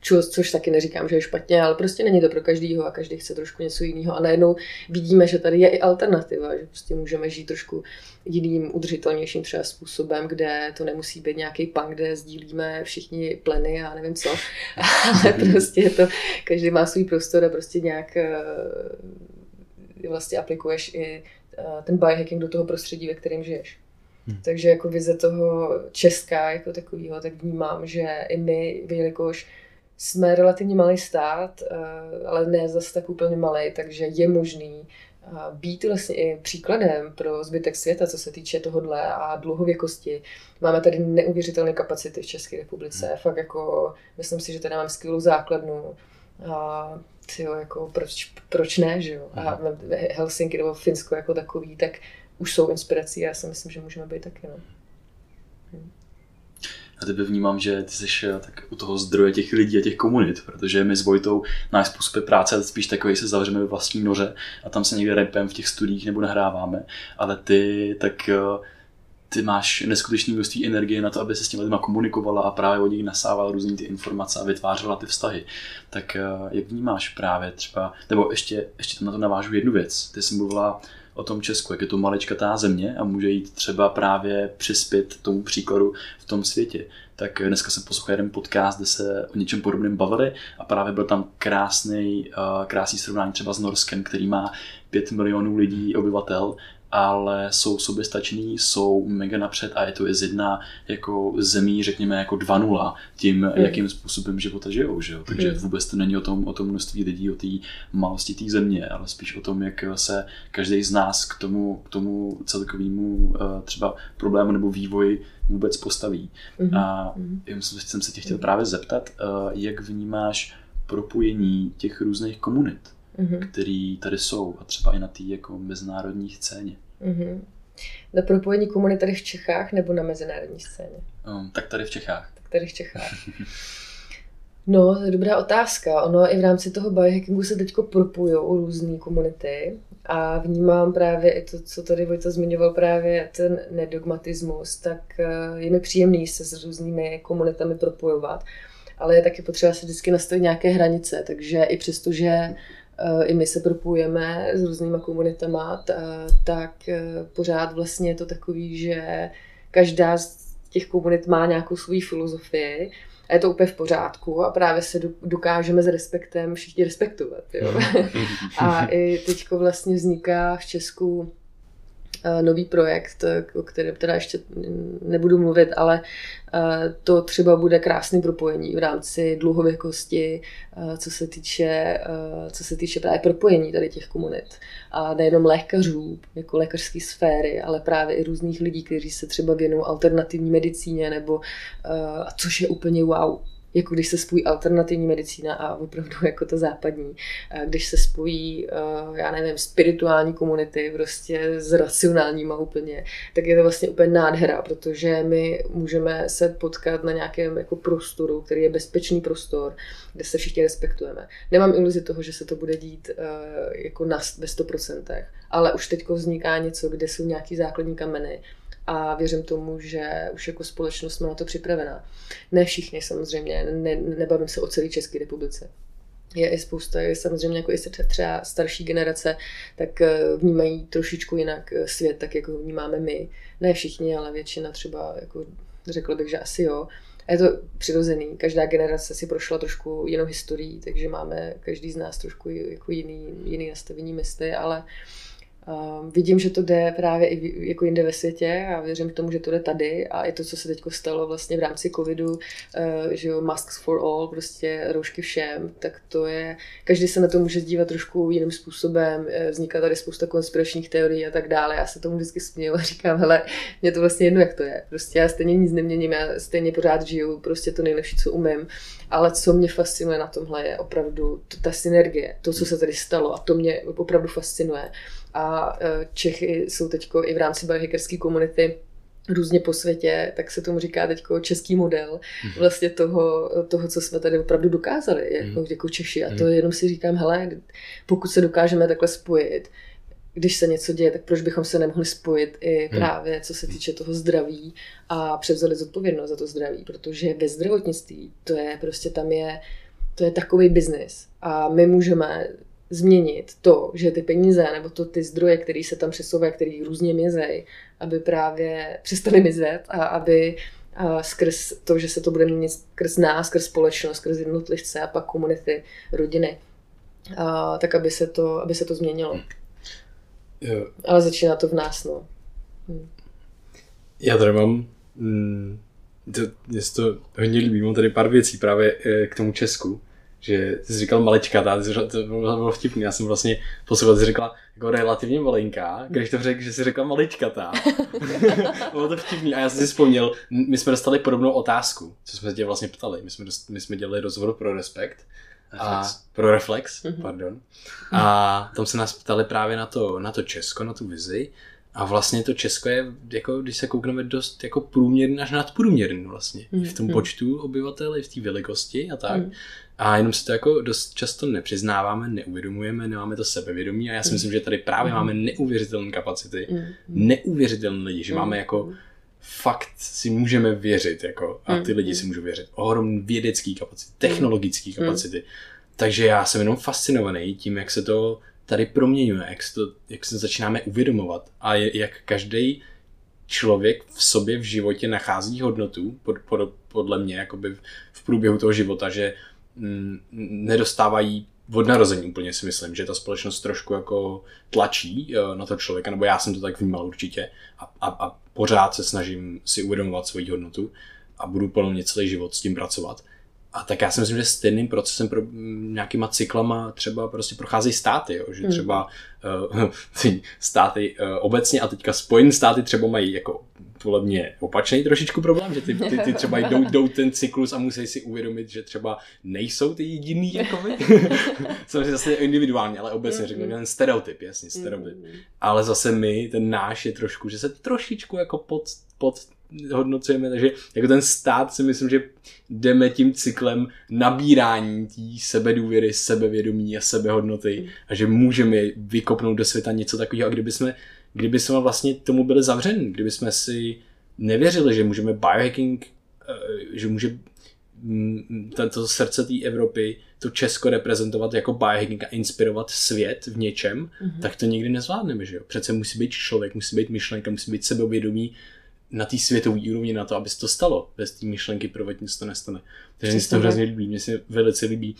S3: Čo, což taky neříkám, že je špatně, ale prostě není to pro každýho a každý chce trošku něco jiného. A najednou vidíme, že tady je i alternativa, že prostě můžeme žít trošku jiným, udržitelnějším třeba způsobem, kde to nemusí být nějaký pan, kde sdílíme všichni pleny a nevím co, ale prostě je to, každý má svůj prostor a prostě nějak eh, vlastně aplikuješ i eh, ten biohacking do toho prostředí, ve kterém žiješ. Hmm. Takže jako vize toho Česka jako takového, tak vnímám, že i my, jelikož jsme relativně malý stát, eh, ale ne zase tak úplně malý, takže je možný eh, být vlastně i příkladem pro zbytek světa, co se týče tohohle a dlouhověkosti. Máme tady neuvěřitelné kapacity v České republice. Hmm. Fakt jako, myslím si, že tady máme skvělou základnu. A tyjo, jako proč, proč ne, že jo? A Helsinki nebo Finsko jako takový, tak už jsou inspirací a já si myslím, že můžeme být taky, no.
S2: Já tebe vnímám, že ty jsi eh, tak u toho zdroje těch lidí a těch komunit, protože my s Vojtou náš způsob práce spíš takový, se zavřeme ve vlastní noře a tam se někde repem v těch studiích nebo nahráváme, ale ty tak eh, ty máš neskutečné množství energie na to, aby se s těmi lidmi komunikovala a právě od nich nasávala různé ty informace a vytvářela ty vztahy. Tak eh, jak vnímáš právě třeba, nebo ještě, ještě tam na to navážu jednu věc. Ty jsi mluvila o tom Česku, jak je to maličkatá země a může jít třeba právě přispět tomu příkladu v tom světě. Tak dneska jsem poslouchal jeden podcast, kde se o něčem podobném bavili a právě byl tam krásný, uh, krásný srovnání třeba s Norskem, který má 5 milionů lidí, obyvatel ale jsou soběstační, jsou mega napřed a je to je z jedna jako zemí, řekněme jako 2.0 tím, mm. jakým způsobem života žijou, že jo? Takže mm. vůbec to není o tom, o tom množství lidí, o té malosti té země, ale spíš o tom, jak se každý z nás k tomu, k tomu celkovému eh, třeba problému nebo vývoji vůbec postaví. Mm. A mm. jsem se tě chtěl právě zeptat, eh, jak vnímáš propojení těch různých komunit? Mm-hmm. který tady jsou a třeba i na té jako mezinárodní scéně.
S3: Mm-hmm. na propojení komunit tady v Čechách nebo na mezinárodní scéně?
S2: Um, tak tady v Čechách.
S3: Tak tady v Čechách. No, to je dobrá otázka. Ono i v rámci toho biohackingu se teď propojují různé komunity a vnímám právě i to, co tady Vojta zmiňoval, právě ten nedogmatismus, tak eh, je mi příjemný se s různými komunitami propojovat, ale je taky potřeba si vždycky nastavit nějaké hranice, takže i přesto, že i my se propojujeme s různýma komunitama, tak eh, pořád vlastně je to takový, že každá z těch komunit má nějakou svou filozofii a je to úplně v pořádku a právě se dokážeme s respektem všichni respektovat. Jo? A i teď vlastně vzniká v Česku Eh, nový projekt, eh, o kterém teda ještě nebudu mluvit, ale eh, to třeba bude krásný propojení v rámci dluhověkosti, co se týče, co se týče právě propojení tady těch komunit. A nejenom lékařů, jako lékařské sféry, ale právě i různých lidí, kteří se třeba věnují alternativní medicíně, nebo což je úplně wow jako když se spojí alternativní medicína a opravdu jako ta západní, když se spojí, já nevím, spirituální komunity prostě s racionálníma úplně, tak je to vlastně úplně nádhera, protože my můžeme se potkat na nějakém jako prostoru, který je bezpečný prostor, kde se všichni respektujeme. Nemám iluzi toho, že se to bude dít jako na, ve 100%, ale už teď vzniká něco, kde jsou nějaký základní kameny, a věřím tomu, že už jako společnost jsme na to připravená. Ne všichni samozřejmě, ne, nebavím se o celé České republice. Je i spousta, je samozřejmě jako i třeba starší generace, tak eh, vnímají trošičku jinak eh, svět, tak jako vnímáme my. Ne všichni, ale většina třeba, jako řekl bych, že asi jo. A je to přirozený. Každá generace si prošla trošku jinou historií, takže máme každý z nás trošku jako jiný, jiný nastavení mysli, ale uh, Uh, vidím, že to jde právě i jako jinde ve světě a věřím tomu, že to jde tady a i to, co se teď stalo vlastně v rámci covidu, uh, že jo, masks for all, prostě roušky všem, tak to je, každý se na to může dívat trošku jiným způsobem, eh, vzniká tady spousta konspiračních teorií a tak dále, já se tomu vždycky směju a říkám, hele, mě to vlastně jedno, jak to je, prostě já stejně nic neměním, já stejně pořád žiju, prostě to nejlepší, co umím, ale co mě fascinuje na tomhle je opravdu ta synergie, to, co se tady stalo a to mě opravdu fascinuje a e, Čechy jsou teď i v rámci biohackerské komunity různě po světě, tak se tomu říká teď český model mm-hmm. vlastně toho, toho, co jsme tady opravdu dokázali jako, jako Češi. A to mm-hmm. jenom si říkám, hele, pokud se dokážeme takhle spojit, když se něco děje, tak proč bychom se nemohli spojit i mhm. právě co se týče toho zdraví a převzali zodpovědnost za to zdraví, protože ve zdravotnictví to je prostě tam je, to je takový biznis a my můžeme změnit to, že ty peníze nebo to ty zdroje, které se tam přesouvají, které různě mizejí, aby právě přestaly mizet a aby a skrz to, že se to bude měnit skrz nás, skrz společnost, skrz jednotlivce a pak komunity, rodiny, a, tak aby se to, aby se to změnilo. Jo. Ale začíná to v nás, no. Hm.
S5: Já tady mám, mm, to, mě to hodně líbí, mám tady pár věcí právě eh, k tomu Česku že ty jsi říkal malička, to bylo vtipný, já jsem vlastně poslouchal, ty jsi řekla jako relativně malinká, když to řekl, že jsi řekla maličkatá. bylo to vtipný a já jsem si vzpomněl, my jsme dostali podobnou otázku, co jsme tě vlastně ptali, my jsme, dost, my jsme dělali rozhovor pro Respekt, a pro Reflex, mm-hmm. pardon. A tam se nás ptali právě na to, na to Česko, na tu vizi. A vlastně to Česko je, jako, když se koukneme, dost jako průměrný až nadprůměrný vlastně. V tom mm. počtu obyvatel, i v té velikosti a tak. Mm. A jenom si to jako dost často nepřiznáváme, neuvědomujeme, nemáme to sebevědomí a já si mm. myslím, že tady právě mm. máme neuvěřitelné kapacity, mm. neuvěřitelné lidi, že mm. máme jako fakt si můžeme věřit jako, a ty lidi si můžou věřit. Ohromný vědecký kapacity, technologický kapacity. Takže já jsem jenom fascinovaný tím, jak se to tady proměňuje, jak se, to, jak se začínáme uvědomovat a je, jak každý člověk v sobě v životě nachází hodnotu, pod, pod, podle mě, jakoby v průběhu toho života, že mm, nedostávají od narození úplně si myslím, že ta společnost trošku jako tlačí eh, na to člověka, nebo já jsem to tak vnímal určitě a, a, a pořád se snažím si uvědomovat svoji hodnotu a budu podle mě celý život s tím pracovat. A tak já si myslím, že stejným procesem pro nějakýma cyklama třeba prostě procházejí státy, jo? že hmm. třeba uh, ty státy uh, obecně a teďka Spojené státy třeba mají jako podle mě opačný trošičku problém, že ty, ty, ty třeba jdou, jdou ten cyklus a musí si uvědomit, že třeba nejsou ty jediný jako vy. Samozřejmě zase individuálně, ale obecně řeknu, ten stereotyp, jasně, stereotyp. Ale zase my, ten náš je trošku, že se trošičku jako pod, pod hodnocujeme, takže jako ten stát si myslím, že jdeme tím cyklem nabírání té sebedůvěry, sebevědomí a sebehodnoty a že můžeme vykopnout do světa něco takového a kdyby jsme, kdyby jsme vlastně tomu byli zavřeni, kdyby jsme si nevěřili, že můžeme biohacking, eh, že může mm, tento srdce té Evropy, to Česko reprezentovat jako biohacking a inspirovat svět v něčem, mm-hmm. tak to nikdy nezvládneme, že jo? Přece musí být člověk, musí být myšlenka, musí být sebevědomí, na té světové úrovni na to, aby se to stalo. Bez té myšlenky prvotně se to nestane. Takže mi se to hrozně líbí. Mně se velice líbí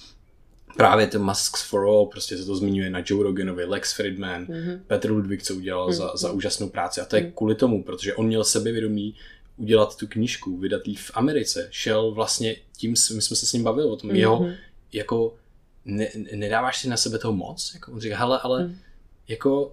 S5: právě ten Masks for All, prostě se to zmiňuje na Joe Roganovi, Lex Friedman, mm-hmm. Petr Ludwig, co udělal mm-hmm. za, za mhm. úžasnou práci. A to je mm-hmm. kvůli tomu, protože on měl sebevědomí udělat tu knížku, vydat ji v Americe. Šel vlastně tím, my jsme se s ním bavili o tom, mm-hmm. jeho, jako ne, nedáváš si na sebe toho moc? Jako on říká, hele, ale mm. jako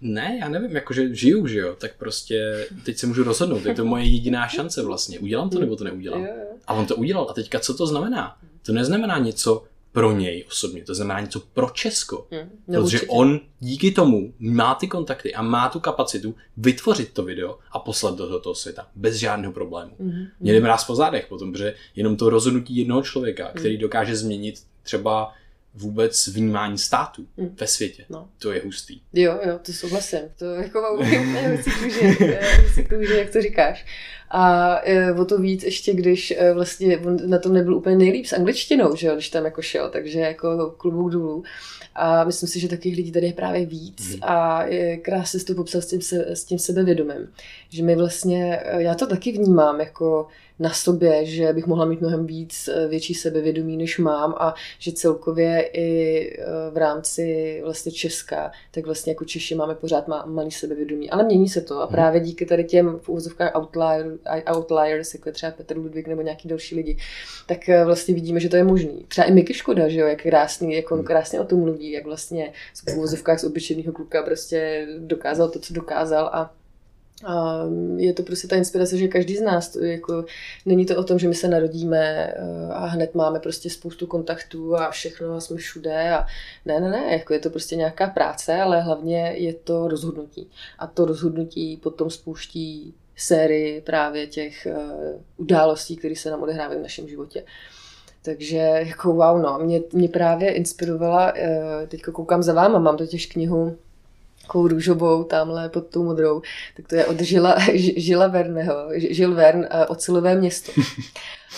S5: ne, já nevím, jakože žiju, že jo, tak prostě teď se můžu rozhodnout, je to moje jediná šance vlastně, udělám to nebo to neudělám. A on to udělal a teďka co to znamená? To neznamená něco pro něj osobně, to znamená něco pro Česko. Hmm, no protože určitě. on díky tomu má ty kontakty a má tu kapacitu vytvořit to video a poslat do toho světa bez žádného problému. Hmm. Mě mráz po zádech potom, protože jenom to rozhodnutí jednoho člověka, který dokáže změnit třeba vůbec vnímání státu mm. ve světě. No. To je hustý.
S3: Jo, jo, to souhlasím. To jako úplně kůži, jak to říkáš. A e, o to víc ještě, když e, vlastně on na tom nebyl úplně nejlíp s angličtinou, že jo, když tam jako šel, takže jako klubou důlů. A myslím si, že takových lidí tady je právě víc mm. a je krásně to popsal s tím, se, s tím sebevědomím. Že my vlastně, e, já to taky vnímám jako na sobě, že bych mohla mít mnohem víc eh, větší sebevědomí, než mám a že celkově i eh, v rámci vlastně Česka, tak vlastně jako Češi máme pořád má, malý sebevědomí. Ale mění se to a mhm. právě díky tady těm v úvozovkách outlier, outliers, jako třeba Petr Ludvík nebo nějaký další lidi, tak eh, vlastně vidíme, že to je možný. Třeba i Miky Škoda, že jo, jak krásný, jak on mhm. krásně o tom mluví, jak vlastně v úvozovkách z obyčejného kluka prostě dokázal to, co dokázal a a je to prostě ta inspirace, že každý z nás, jako, není to o tom, že my se narodíme eh, a hned máme prostě spoustu kontaktů a všechno a jsme všude a ne, ne, ne, jako je to prostě nějaká práce, ale hlavně je to rozhodnutí. A to rozhodnutí potom spouští sérii právě těch uh, událostí, které se nám odehrávají v našem životě. Takže jako wow, no, mě, mě právě inspirovala, uh, teď koukám za váma, mám totiž knihu takovou růžovou, tamhle pod tou modrou, tak to je od Žila, Žila Verneho, Žil Vern, eh, Ocelové město.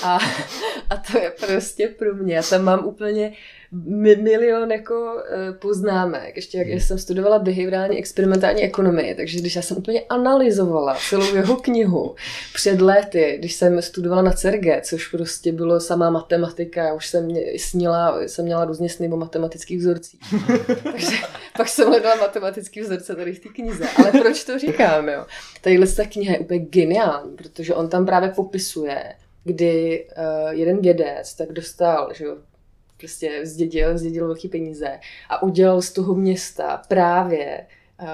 S3: A, a to je prostě pro mě. Já tam mám úplně milion jako eh, poznámek. Ještě jak hmm. jsem studovala behaviorální experimentální ekonomii, takže když já jsem úplně analyzovala celou jeho knihu před léty, když jsem studovala na CERGE, což prostě bylo samá matematika, už jsem snila, jsem měla různě sny o matematických vzorcích. takže pak jsem hledala matematický vzorce tady v té knize. Ale proč to říkám, jo? Tadyhle ta kniha je úplně geniální, protože on tam právě popisuje, kdy uh, jeden vědec tak dostal, že jo, prostě zdědil, zdědil velké peníze a udělal z toho města právě uh,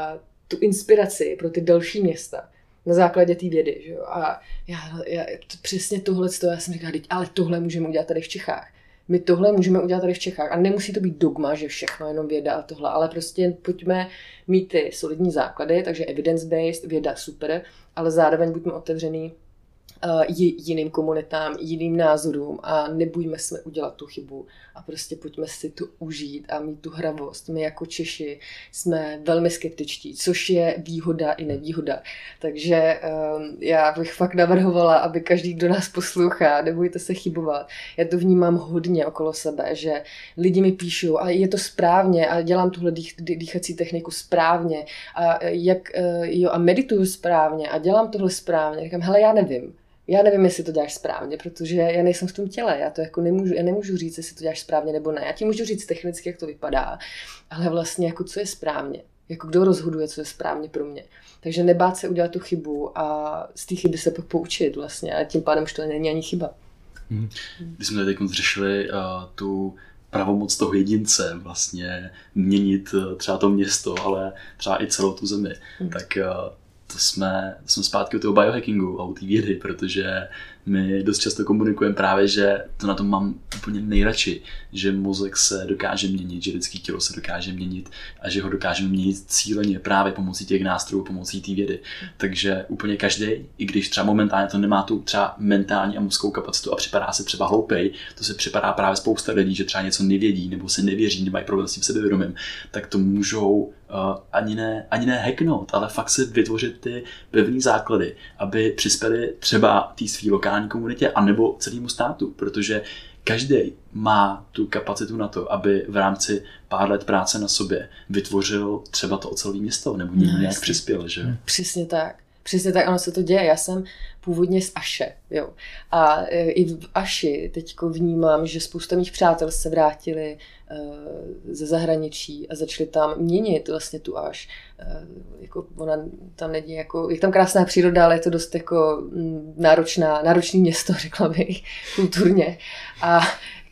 S3: tu inspiraci pro ty další města na základě té vědy. Že jo? A já, já to, přesně tohle, já jsem říkala, ale tohle můžeme udělat tady v Čechách. My tohle můžeme udělat tady v Čechách. A nemusí to být dogma, že všechno jenom věda a tohle, ale prostě pojďme mít ty solidní základy, takže evidence-based, věda super, ale zároveň buďme otevřený jiným komunitám, jiným názorům a nebojíme se udělat tu chybu a prostě pojďme si to užít a mít tu hravost. My jako Češi jsme velmi skeptičtí, což je výhoda i nevýhoda. Takže um, já bych fakt navrhovala, aby každý, kdo nás poslouchá, nebojte se chybovat. Já to vnímám hodně okolo sebe, že lidi mi píšou, a je to správně a dělám tuhle dých, dýchací techniku správně a jak, uh, jo, a medituju správně a dělám tohle správně. Říkám, hele, já nevím já nevím, jestli to děláš správně, protože já nejsem v tom těle, já to jako nemůžu, já nemůžu říct, jestli to děláš správně nebo ne. Já ti můžu říct technicky, jak to vypadá, ale vlastně jako co je správně. Jako kdo rozhoduje, co je správně pro mě. Takže nebát se udělat tu chybu a z té chyby se pak poučit vlastně a tím pádem už to není ani chyba.
S2: Hmm. Když jsme teď řešili uh, tu pravomoc toho jedince vlastně měnit uh, třeba to město, ale třeba i celou tu zemi, hmm. tak uh, to jsme, jsme zpátky u toho biohackingu a u té vědy, protože my dost často komunikujeme právě, že to na tom mám úplně nejradši, že mozek se dokáže měnit, že lidský tělo se dokáže měnit a že ho dokážeme měnit cíleně právě pomocí těch nástrojů, pomocí té vědy. Takže úplně každý, i když třeba momentálně to nemá tu třeba mentální a mozkovou kapacitu a připadá se třeba hloupej, to se připadá právě spousta lidí, že třeba něco nevědí nebo se nevěří, nemají problém s tím sebevědomím, tak to můžou ani, ne, ani ne hacknout, ale fakt si vytvořit ty pevné základy, aby přispěli třeba té své lokální komunitě anebo celému státu, protože každý má tu kapacitu na to, aby v rámci pár let práce na sobě vytvořil třeba to ocelové město nebo no, nějak přispěl, že?
S3: Přesně tak. Přesně tak, ono se to děje. Já jsem původně z Aše, jo. A e, i v Aši teď vnímám, že spousta mých přátel se vrátili e, ze zahraničí a začali tam měnit vlastně tu Aš. E, jako ona tam není jako, je tam krásná příroda, ale je to dost jako mm, náročná, náročný město, řekla bych, kulturně. A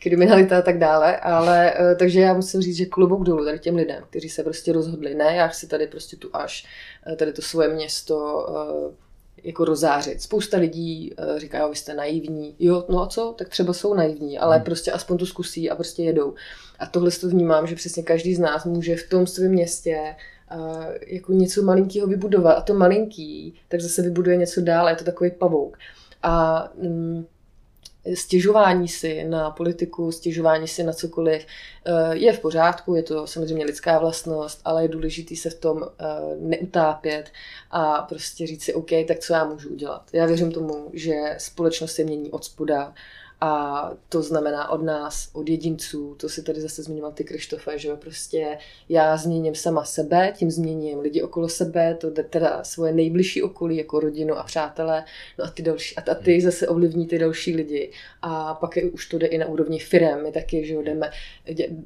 S3: kriminalita a tak dále, ale takže já musím říct, že klobouk dolů tady těm lidem, kteří se prostě rozhodli, ne, já chci tady prostě tu až, tady to svoje město eh, jako rozářit. Spousta lidí říká, jo, vy jste naivní. Jo, no a co? Tak třeba jsou naivní, ale hmm. prostě aspoň to zkusí a prostě jedou. A tohle to vnímám, že přesně každý z nás může v tom svém městě jako něco malinkého vybudovat. A to malinký, tak zase vybuduje něco dál, je to takový pavouk. A um, stěžování si na politiku, stěžování si na cokoliv eh, je v pořádku, je to samozřejmě lidská vlastnost, ale je důležité se v tom eh, neutápět a prostě říct si, OK, tak co já můžu udělat. Já věřím tomu, že společnost se mění od spoda a to znamená od nás, od jedinců, to si tady zase zmiňoval ty Krištofe, že prostě já změním sama sebe, tím změním lidi okolo sebe, to teda svoje nejbližší okolí, jako rodinu a přátelé, no a ty další, a ty zase ovlivní ty další lidi. A pak je, už to jde i na úrovni firem, my taky, že jdeme,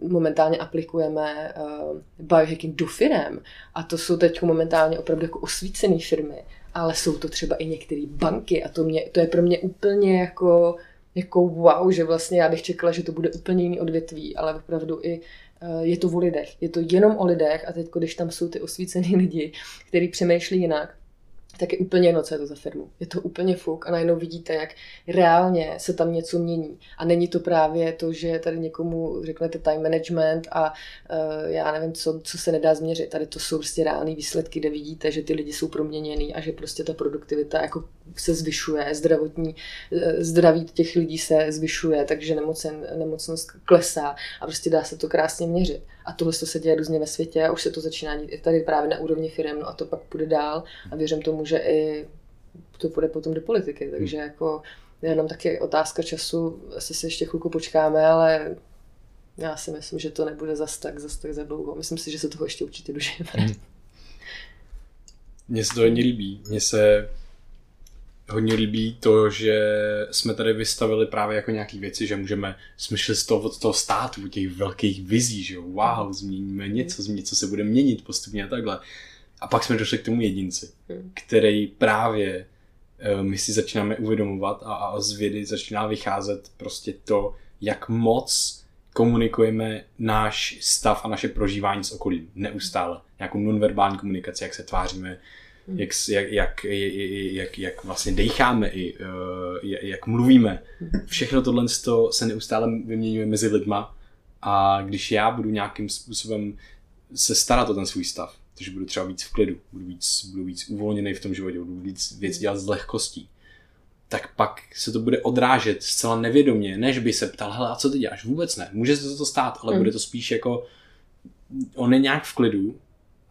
S3: momentálně aplikujeme uh, biohacking do firem a to jsou teď momentálně opravdu jako osvícené firmy, ale jsou to třeba i některé banky a to, mě, to je pro mě úplně jako jako wow, že vlastně já bych čekala, že to bude úplně jiný odvětví, ale opravdu i eh, je to o lidech. Je to jenom o lidech a teď, když tam jsou ty osvícený lidi, kteří přemýšlí jinak, tak je úplně jedno, co je to za firmu. Je to úplně fuk a najednou vidíte, jak reálně se tam něco mění. A není to právě to, že tady někomu řeknete time management a uh, já nevím, co, co se nedá změřit. Tady to jsou prostě reálné výsledky, kde vidíte, že ty lidi jsou proměněný a že prostě ta produktivita jako se zvyšuje, zdravotní, eh, zdraví těch lidí se zvyšuje, takže nemocen, nemocnost klesá a prostě dá se to krásně měřit. A tohle se děje různě ve světě a už se to začíná dít i tady právě na úrovni firm, no a to pak půjde dál a věřím tomu, že i to půjde potom do politiky, takže jako jenom taky otázka času, asi si ještě chvilku počkáme, ale já si myslím, že to nebude zas tak, zas tak za dlouho. Myslím si, že se toho ještě určitě dožijeme. Hmm.
S5: Mně se to hodně líbí. Mně se hodně líbí to, že jsme tady vystavili právě jako nějaký věci, že můžeme smyšlet z toho, od toho státu, těch velkých vizí, že wow, změníme něco, něco se bude měnit postupně a takhle. A pak jsme došli k tomu jedinci, hmm. který právě eh, my si začínáme uvědomovat a, a z vědy začíná vycházet prostě to, jak moc komunikujeme náš stav a naše prožívání s okolím neustále. Nějakou nonverbální komunikaci, jak se tváříme. Jak, jak, jak, jak, jak vlastně decháme i uh, jak mluvíme. Hmm. Všechno tohle se neustále vyměňuje mezi lidma a když já budu nějakým způsobem se starat o ten svůj stav, takže budu třeba víc v klidu, budu víc, budu víc uvolněný v tom životě, budu víc věc dělat s lehkostí, tak pak se to bude odrážet zcela nevědomě, než by se ptal, hele, a co ty děláš? Vůbec ne. Může se to stát, ale mm. bude to spíš jako, on je nějak v klidu,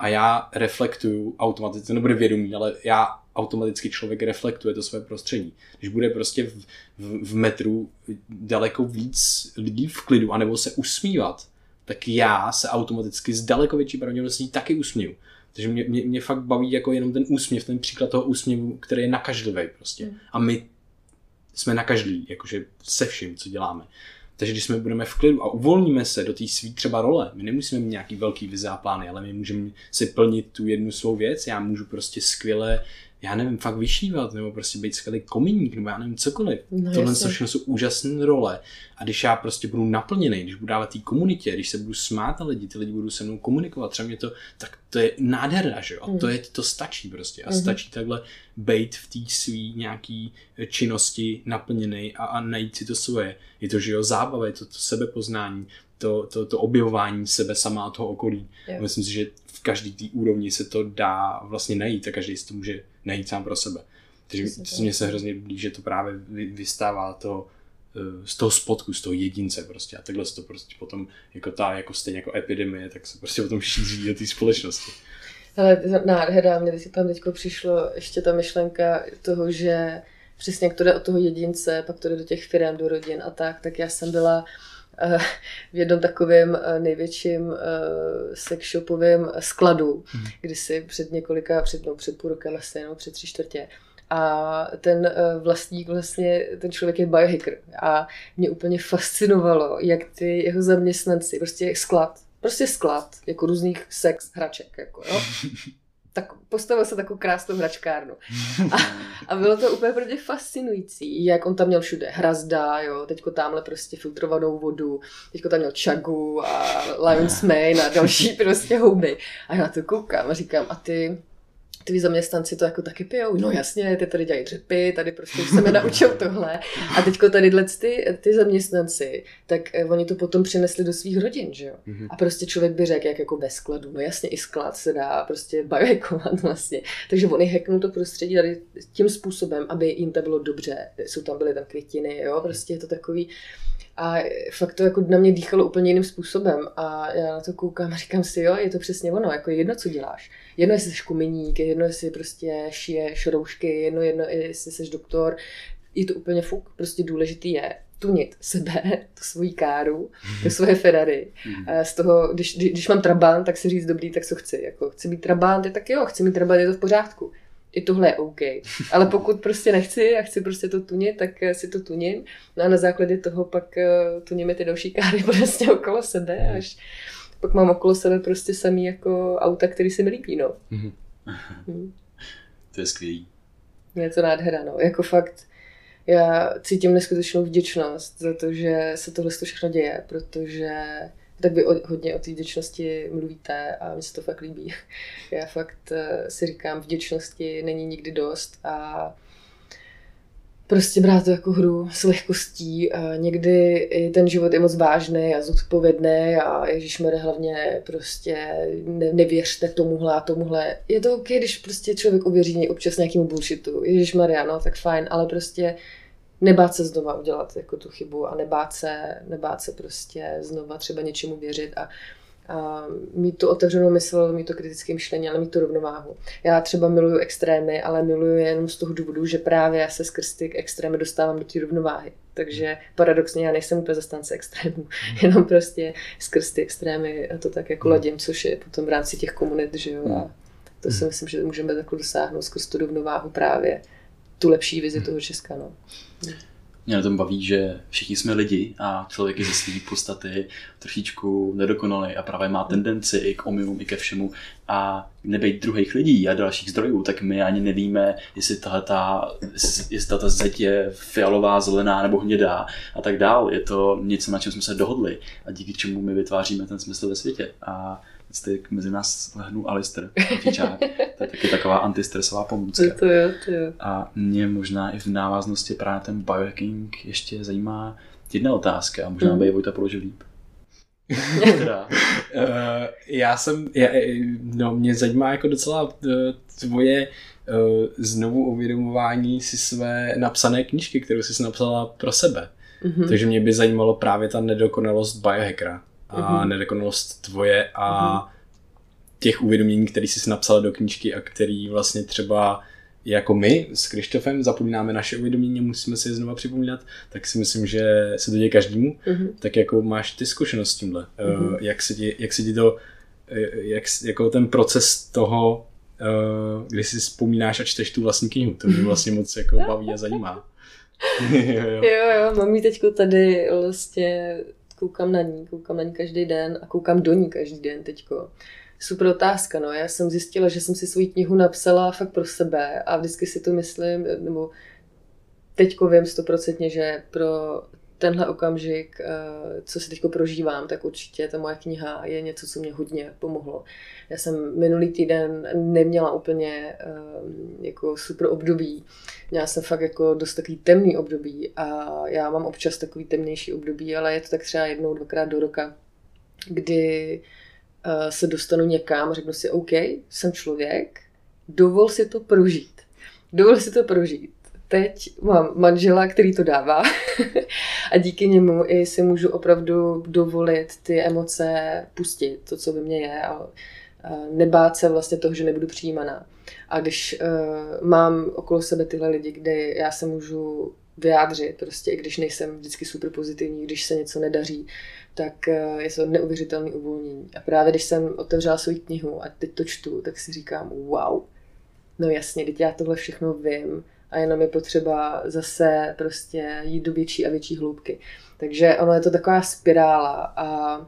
S5: a já reflektuju automaticky, to nebude vědomí, ale já automaticky člověk reflektuje to své prostředí. Když bude prostě v, v, v metru daleko víc lidí v klidu, anebo se usmívat, tak já se automaticky s daleko větší pravděpodobností taky usmíju. Takže mě, mě, mě fakt baví jako jenom ten úsměv, ten příklad toho úsměvu, který je nakažlivý prostě. Mm. A my jsme nakažlí, jakože se vším, co děláme. Takže když jsme budeme v klidu a uvolníme se do té svý třeba role, my nemusíme mít nějaký velký vize a plány, ale my můžeme si plnit tu jednu svou věc. Já můžu prostě skvěle já nevím, fakt vyšívat, nebo prostě být skvělý kominík, nebo já nevím, cokoliv. No, Tohle všechno jsou úžasné role. A když já prostě budu naplněný, když budu dávat té komunitě, když se budu smát na lidi, ty lidi budou se mnou komunikovat, třeba mě to, tak to je nádherná, že jo? A to,
S3: Mm.
S5: je, to stačí prostě. A
S3: Mhm.
S5: stačí takhle bejt v té svý nějaký činnosti naplněný a, a najít si to svoje. Je to, že jo, zábava, je to, to sebepoznání, to, to, to objevování sebe sama a toho okolí.
S3: Jo.
S5: Myslím si, že v každý té úrovni se to dá vlastně najít a každý si to může najít sám pro sebe. Takže mně se hrozně líbí, že to právě vy- vystává to, eh, z toho spotku, z toho jedince prostě. A takhle se to prostě potom, jako ta, jako stejně jako epidemie, tak se prostě potom šíří do té společnosti.
S3: Ale nádhera, mě teď tam teďko přišlo ještě ta myšlenka toho, že přesně jak to jde od toho jedince, pak to jde do těch firm, do rodin a tak, tak já jsem byla v jednom takovém eh, největším eh, sex shopovém skladu,
S5: Mhm.
S3: kdysi před několika, před, no, před půl rokem asi, no, před tři čtvrtě. A ten eh, vlastník vlastně, ten člověk je biohacker a mě úplně fascinovalo, jak ty jeho zaměstnanci, prostě sklad, prostě sklad, jako různých sex hraček, jako jo. Tak postavil se takovou krásnou hračkárnu. A, a bylo to úplně pro mě fascinující, jak on tam měl všude hrazda, jo, teďko tamhle prostě filtrovanou vodu, teďko tam měl čagu a Lion's Mane a další prostě houby. A já na to koukám a říkám, a ty, ty zaměstnanci to jako taky pijou? No jasně, ty tady dělají dřepy, tady prostě už se mi naučil tohle. A teďko tady ty, ty zaměstnanci, tak eh, oni to potom přinesli do svých rodin, že jo?
S5: Mhm.
S3: A prostě člověk by řekl, jak jako bez skladu. No jasně, i sklad se dá prostě biohackovat vlastně. Takže oni hacknou to prostředí tady tím způsobem, aby jim to bylo dobře. Jsou tam byly tam květiny, jo, prostě je to takový. A fakt to jako na mě dýchalo úplně jiným způsobem. A já na to koukám a říkám si, jo, je to přesně ono, jako jedno, co děláš. Jedno, jestli jsi kuminík, jedno, jestli prostě šiješ roušky, jedno, jedno, jestli jsi doktor. Je to úplně fuk. Prostě důležitý je tunit sebe, tu svoji káru, to svoje Ferrari.
S2: Mhm.
S3: Z toho, když, když, mám trabant, tak si říct dobrý, tak co chci. Jako, chci mít trabant, je tak jo, chci mít trabant, je to v pořádku. I tohle je OK. Ale pokud prostě nechci a chci prostě to tunit, tak eh, si to tuním. No a na základě toho pak eh, tuníme ty další káry prostě okolo sebe, až pak mám okolo sebe prostě samý jako auta, který se mi líbí, no.
S5: Mhm.
S3: Hm.
S2: To je skvělý.
S3: Je to nádhera, no. Jako fakt, já cítím neskutečnou vděčnost za to, že se tohle všechno děje, protože tak vy hodně o té vděčnosti mluvíte a mně se to fakt líbí. Já fakt eh, si říkám, vděčnosti není nikdy dost a prostě brát to jako hru s lehkostí. A někdy i ten život je moc vážný a zodpovědný a ježišmere hlavně prostě ne, nevěřte tomuhle a tomuhle. Je to ok, když prostě člověk uvěří občas nějakému bullshitu. Ježišmarja, no tak fajn, ale prostě nebát se znova udělat jako tu chybu a nebát se, nebát se prostě znova třeba něčemu věřit a, a mít tu otevřenou mysl, mít to kritické myšlení, ale mít tu rovnováhu. Já třeba miluju extrémy, ale miluju je jenom z toho důvodu, že právě já se skrz ty extrémy dostávám do té rovnováhy. Takže paradoxně já nejsem úplně zastánce extrémů, jenom prostě skrz ty extrémy to tak jako ladím, což je potom v rámci těch komunit, že jo. A to si myslím, že můžeme takhle dosáhnout skrz tu rovnováhu právě tu lepší vizi toho Česka. No.
S2: Mě na tom baví, že všichni jsme lidi a člověk je ze své podstaty trošičku nedokonalý a právě má tendenci i k omylům, i ke všemu a nebejt druhých lidí a dalších zdrojů, tak my ani nevíme, jestli tato, jestli tato zeď je fialová, zelená nebo hnědá a tak dál. Je to něco, na čem jsme se dohodli a díky čemu my vytváříme ten smysl ve světě. A teď mezi nás lehnul Alistair, Fičák. To je taky taková antistresová pomůcka.
S3: To, to jo, to jo.
S2: A mě možná i v návaznosti právě ten biohacking ještě zajímá jedna otázka a možná
S3: Mhm.
S2: by ji Vojta položil líp. teda,
S5: Uh, já jsem, já, no mě zajímá jako docela uh, tvoje uh, znovu uvědomování si své napsané knížky, kterou jsi napsala pro sebe.
S3: Mhm.
S5: Takže mě by zajímalo právě ta nedokonalost biohackera a
S3: Mhm.
S5: nedokonalost tvoje a
S3: Mhm.
S5: těch uvědomění, které jsi napsala do knížky a který vlastně třeba jako my s Krištofem zapomínáme naše uvědomění, musíme si je znova připomínat, tak si myslím, že se to děje každému.
S3: Mhm.
S5: Tak jako máš ty zkušenost s tímhle?
S3: Mhm.
S5: Uh, jak, se ti, jak se ti to, eh, jak, jako ten proces toho, uh, kdy si vzpomínáš a čteš tu vlastní knihu, to mě vlastně moc jako baví a zajímá. jo, jo.
S3: Jo, jo, mám ji teďko tady vlastně, koukám na ní, koukám na ní každý den a koukám do ní každý den teďko. Super otázka, no. Já jsem zjistila, že jsem si svou knihu napsala fakt pro sebe a vždycky si to myslím, nebo teďko vím stoprocentně, že pro tenhle okamžik, eh, co si teď prožívám, tak určitě ta moje kniha je něco, co mě hodně pomohlo. Já jsem minulý týden neměla úplně eh, jako super období. Měla jsem fakt jako dost takový temný období a já mám občas takový temnější období, ale je to tak třeba jednou, dvakrát do roka, kdy eh, se dostanu někam a řeknu si, OK, jsem člověk, dovol si to prožít. Dovol si to prožít teď mám manžela, který to dává a díky němu i si můžu opravdu dovolit ty emoce pustit, to, co ve mně je a, nebát se vlastně toho, že nebudu přijímaná. A když uh, mám okolo sebe tyhle lidi, kde já se můžu vyjádřit, prostě i když nejsem vždycky super pozitivní, když se něco nedaří, tak uh, je to neuvěřitelné uvolnění. A právě když jsem otevřela svou knihu a teď to čtu, tak si říkám, wow, no jasně, teď já tohle všechno vím, a jenom je potřeba zase prostě jít do větší a větší hloubky. Takže ono je to taková spirála a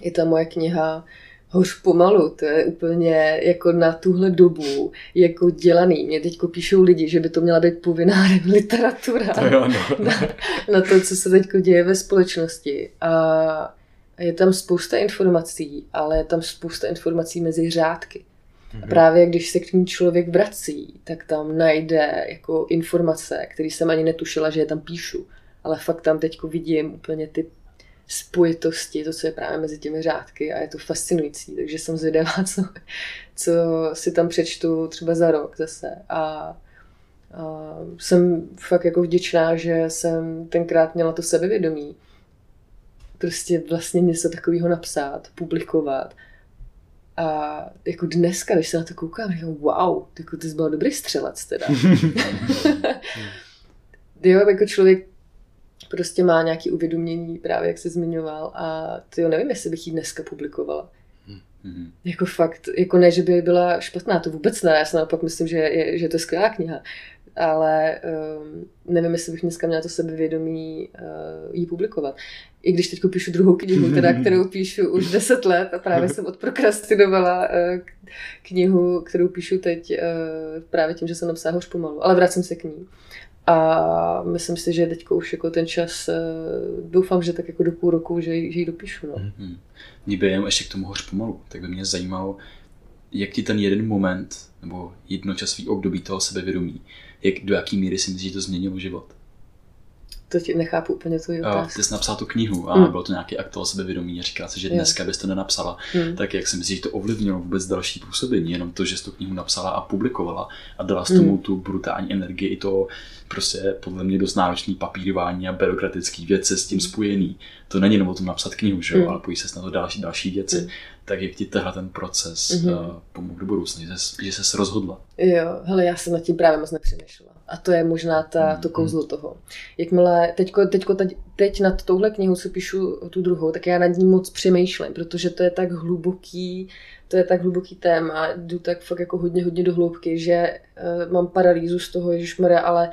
S3: i ta moje kniha Hoř pomalu, to je úplně jako na tuhle dobu jako dělaný. Mě teď píšou lidi, že by to měla být povinná literatura
S2: to jo, no.
S3: na, na to, co se teď děje ve společnosti. A je tam spousta informací, ale je tam spousta informací mezi řádky. A právě když se k ní člověk vrací, tak tam najde jako informace, které jsem ani netušila, že je tam píšu. Ale fakt tam teď vidím úplně ty spojitosti, to, co je právě mezi těmi řádky a je to fascinující. Takže jsem zvědavá, co, co si tam přečtu třeba za rok zase. A, a jsem fakt jako vděčná, že jsem tenkrát měla to sebevědomí. Prostě vlastně něco takového napsat, publikovat a jako dneska, když se na to koukám, říkám, wow, jako ty jsi byl dobrý střelec teda. jo, jako člověk prostě má nějaké uvědomění, právě jak se zmiňoval a ty jo, nevím, jestli bych ji dneska publikovala. Mm-hmm. Jako fakt, jako ne, že by byla špatná, to vůbec ne, já si naopak myslím, že je, že to je skvělá kniha, ale um, nevím, jestli bych dneska měla to sebevědomí uh, jí publikovat. I když teď píšu druhou knihu, teda, kterou píšu už deset let a právě jsem odprokrastinovala uh, knihu, kterou píšu teď uh, právě tím, že jsem napsala hoř pomalu, ale vracím se k ní. A myslím si, že teď už jako ten čas, uh, doufám, že tak jako do půl roku, že, že ji dopíšu. No.
S2: Mm-hmm. Mě by jenom ještě k tomu hoř pomalu, tak by mě zajímalo, jak ti ten jeden moment nebo jednočasový období toho sebevědomí jak, do jaký míry si myslíš, že to změnilo život?
S3: To ti nechápu úplně tu otázku.
S2: Ty jsi napsal tu knihu a mm. byl to nějaký akt toho sebevědomí a říká se, že dneska bys to nenapsala. Mm. Tak jak si myslíš, že to ovlivnilo vůbec další působení? Jenom to, že jsi tu knihu napsala a publikovala a dala s tomu mm. tu brutální energii i to prostě podle mě dost náročný papírování a byrokratický věci s tím spojený. To není jenom o tom napsat knihu, že jo, mm. ale pojí se na to další, další věci. Mm tak jak ti tenhle ten proces mm-hmm. uh, pomohl do budoucna, že jsi, že jsi rozhodla?
S3: Jo, hele, já jsem nad tím právě moc nepřemýšlela. A to je možná ta, to mhm. kouzlo toho. Jakmile, teďko, teďko, teď, teď nad touhle knihou, co píšu tu druhou, tak já nad ní moc přemýšlím, protože to je tak hluboký, to je tak hluboký téma, jdu tak fakt jako hodně, hodně do hloubky, že uh, mám paralýzu z toho, ježišmarja, ale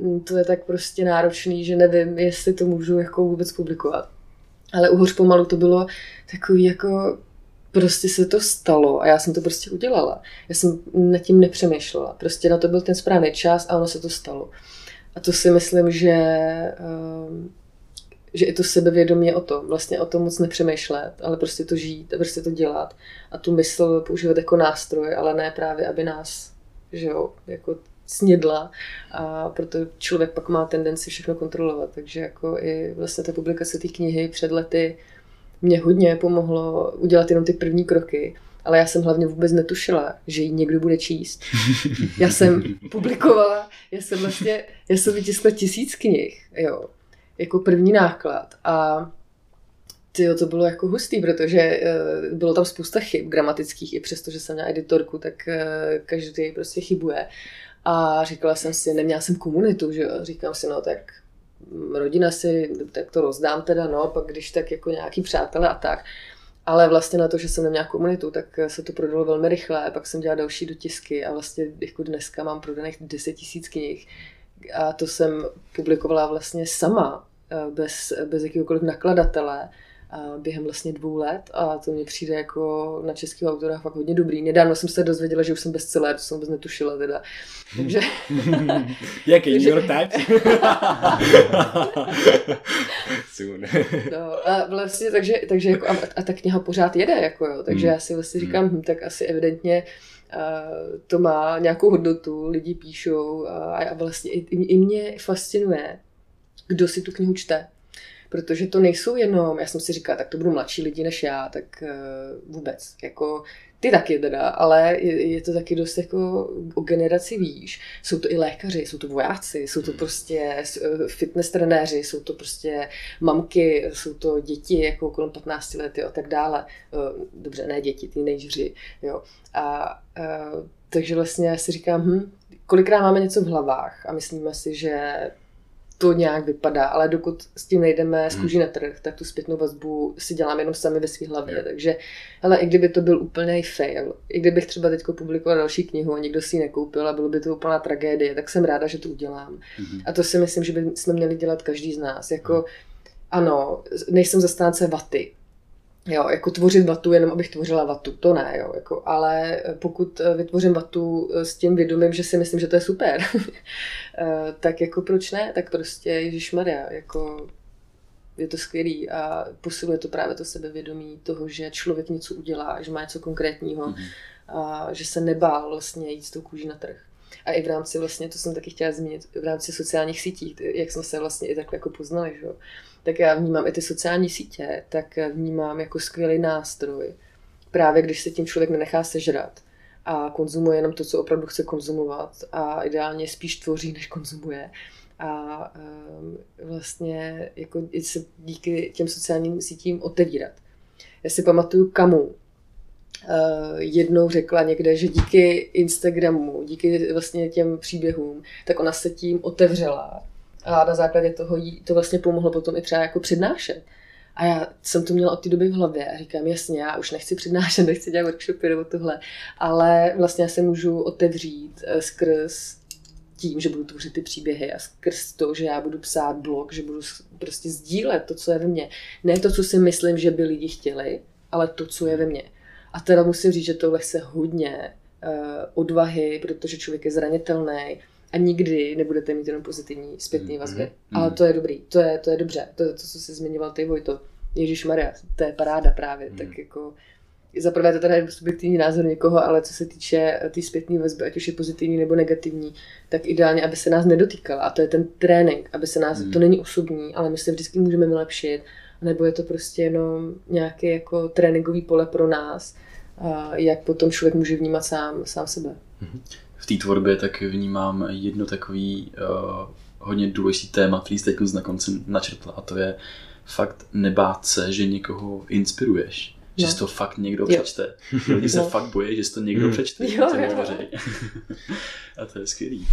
S3: mm, to je tak prostě náročný, že nevím, jestli to můžu jako vůbec publikovat. Ale uhoř pomalu to bylo takový jako prostě se to stalo a já jsem to prostě udělala. Já jsem nad tím nepřemýšlela. Prostě na to byl ten správný čas a ono se to stalo. A to si myslím, že, ehm, že i to sebevědomí je o tom. Vlastně o tom moc nepřemýšlet, ale prostě to žít a prostě to dělat. A tu mysl používat jako nástroj, ale ne právě, aby nás, že jo, jako snědla a proto člověk pak má tendenci všechno kontrolovat. Takže jako i vlastně ta publikace té knihy před lety mě hodně pomohlo udělat jenom ty první kroky, ale já jsem hlavně vůbec netušila, že ji někdo bude číst. Já jsem publikovala, já jsem vlastně, já jsem vytiskla tisíc knih, jo, jako první náklad a Tyjo, to bylo jako hustý, protože uh, bylo tam spousta chyb gramatických, i přesto, že jsem měla editorku, tak uh, každý prostě chybuje. A říkala jsem si, neměla jsem komunitu, že jo, říkám si, no tak rodina si, tak to rozdám teda, no, pak když tak jako nějaký přátelé a tak. Ale vlastně na to, že jsem neměla komunitu, tak se to prodalo velmi rychle, pak jsem dělala další dotisky a vlastně jako dneska mám prodaných 10 tisíc knih. A to jsem publikovala vlastně sama, eh, bez, bez jakýhokoliv nakladatele během vlastně dvou let a to mě přijde jako na českého autora fakt hodně dobrý. Nedávno jsem se dozvěděla, že už jsem bestseller, to jsem vůbec netušila teda. Takže...
S5: Jaký New York Times?
S3: no, a vlastně, takže, takže jako, a, a, ta kniha pořád jede, jako jo, takže hmm. já si vlastně říkám, hm, tak asi evidentně Uh, to má nějakou hodnotu, lidi píšou a, a vlastně i, i mě fascinuje, kdo si tu knihu čte protože to nejsou jenom, já jsem si říkala, tak to budou mladší lidi než já, tak uh, vůbec, jako ty taky teda, ale je, je to taky dost jako o generaci výš. Jsou to i lékaři, jsou to vojáci, jsou to prostě eh, fitness trenéři, jsou to prostě mamky, jsou to děti jako kolem 15 let a tak dále. Eh, dobře, ne děti, teenageři, jo. A, a takže vlastně si říkám, hm, kolikrát máme něco v hlavách a myslíme si, že to nějak vypadá, ale dokud s tím nejdeme z kůží na trh, tak tu zpětnou vazbu si děláme jenom sami ve své hlavě. Yeah. Takže, ale i kdyby to byl úplný fail, i kdybych třeba teď publikoval další knihu a někdo si ji nekoupil a bylo by to úplná tragédie, tak jsem ráda, že to udělám. Mm-hmm. A to si myslím, že bychom měli dělat každý z nás. Jako, mm. ano, nejsem zastánce vaty, Jo, jako tvořit vatu, jenom abych tvořila vatu, to ne, jo, jako, ale pokud vytvořím vatu s tím vědomím, že si myslím, že to je super, eh, tak jako proč ne, tak prostě Ježíš Maria, jako je to skvělý a posiluje to právě to sebevědomí toho, že člověk něco udělá, že má něco konkrétního mm-hmm. a že se nebál vlastně jít s tou kůží na trh. A i v rámci vlastně, to jsem taky chtěla zmínit, v rámci sociálních sítí, jak jsme se vlastně i takhle jako poznali, že jo tak já vnímám i ty sociální sítě, tak vnímám jako skvělý nástroj. Právě když se tím člověk nenechá sežrat a konzumuje jenom to, co opravdu chce konzumovat a ideálně spíš tvoří, než konzumuje. A um, vlastně jako se díky těm sociálním sítím otevírat. Já si pamatuju Kamu, uh, jednou řekla někde, že díky Instagramu, díky vlastně těm příběhům, tak ona se tím otevřela a na základě toho jí to vlastně pomohlo potom i třeba jako přednášet. A já jsem to měla od té doby v hlavě a říkám, jasně, já už nechci přednášet, nechci dělat workshopy nebo tohle, ale vlastně já se můžu otevřít eh, skrz tím, že budu tvořit ty příběhy a skrz to, že já budu psát blog, že budu prostě sdílet to, co je ve mně. Ne to, co si myslím, že by lidi chtěli, ale to, co je ve mně. A teda musím říct, že tohle se hodně uh, odvahy, protože člověk je zranitelný, a nikdy nebudete mít jenom pozitivní zpětný vazby. Mm-hmm. Ale to je dobrý, to je, to je dobře. To je to, co jsi zmiňoval ty, Vojto. Ježíš Maria, to je paráda právě. Mm. Tak jako za prvé to teda je subjektivní názor někoho, ale co se týče té tý zpětné vazby, ať už je pozitivní nebo negativní, tak ideálně, aby se nás nedotýkala. A to je ten trénink, aby se nás, mm. to není osobní, ale my se vždycky můžeme vylepšit, nebo je to prostě jenom nějaké jako tréninkový pole pro nás, jak potom člověk může vnímat sám, sám sebe. Mm
S2: v té tvorbě tak vnímám jedno takový uh, hodně důležitý téma, který jste na konci načrtla a to je fakt nebát se, že někoho inspiruješ. No. Že si to fakt někdo jo. přečte. Lidi se no. fakt bojí, že si to někdo mm. přečte. Jo, jo. a to je skvělý.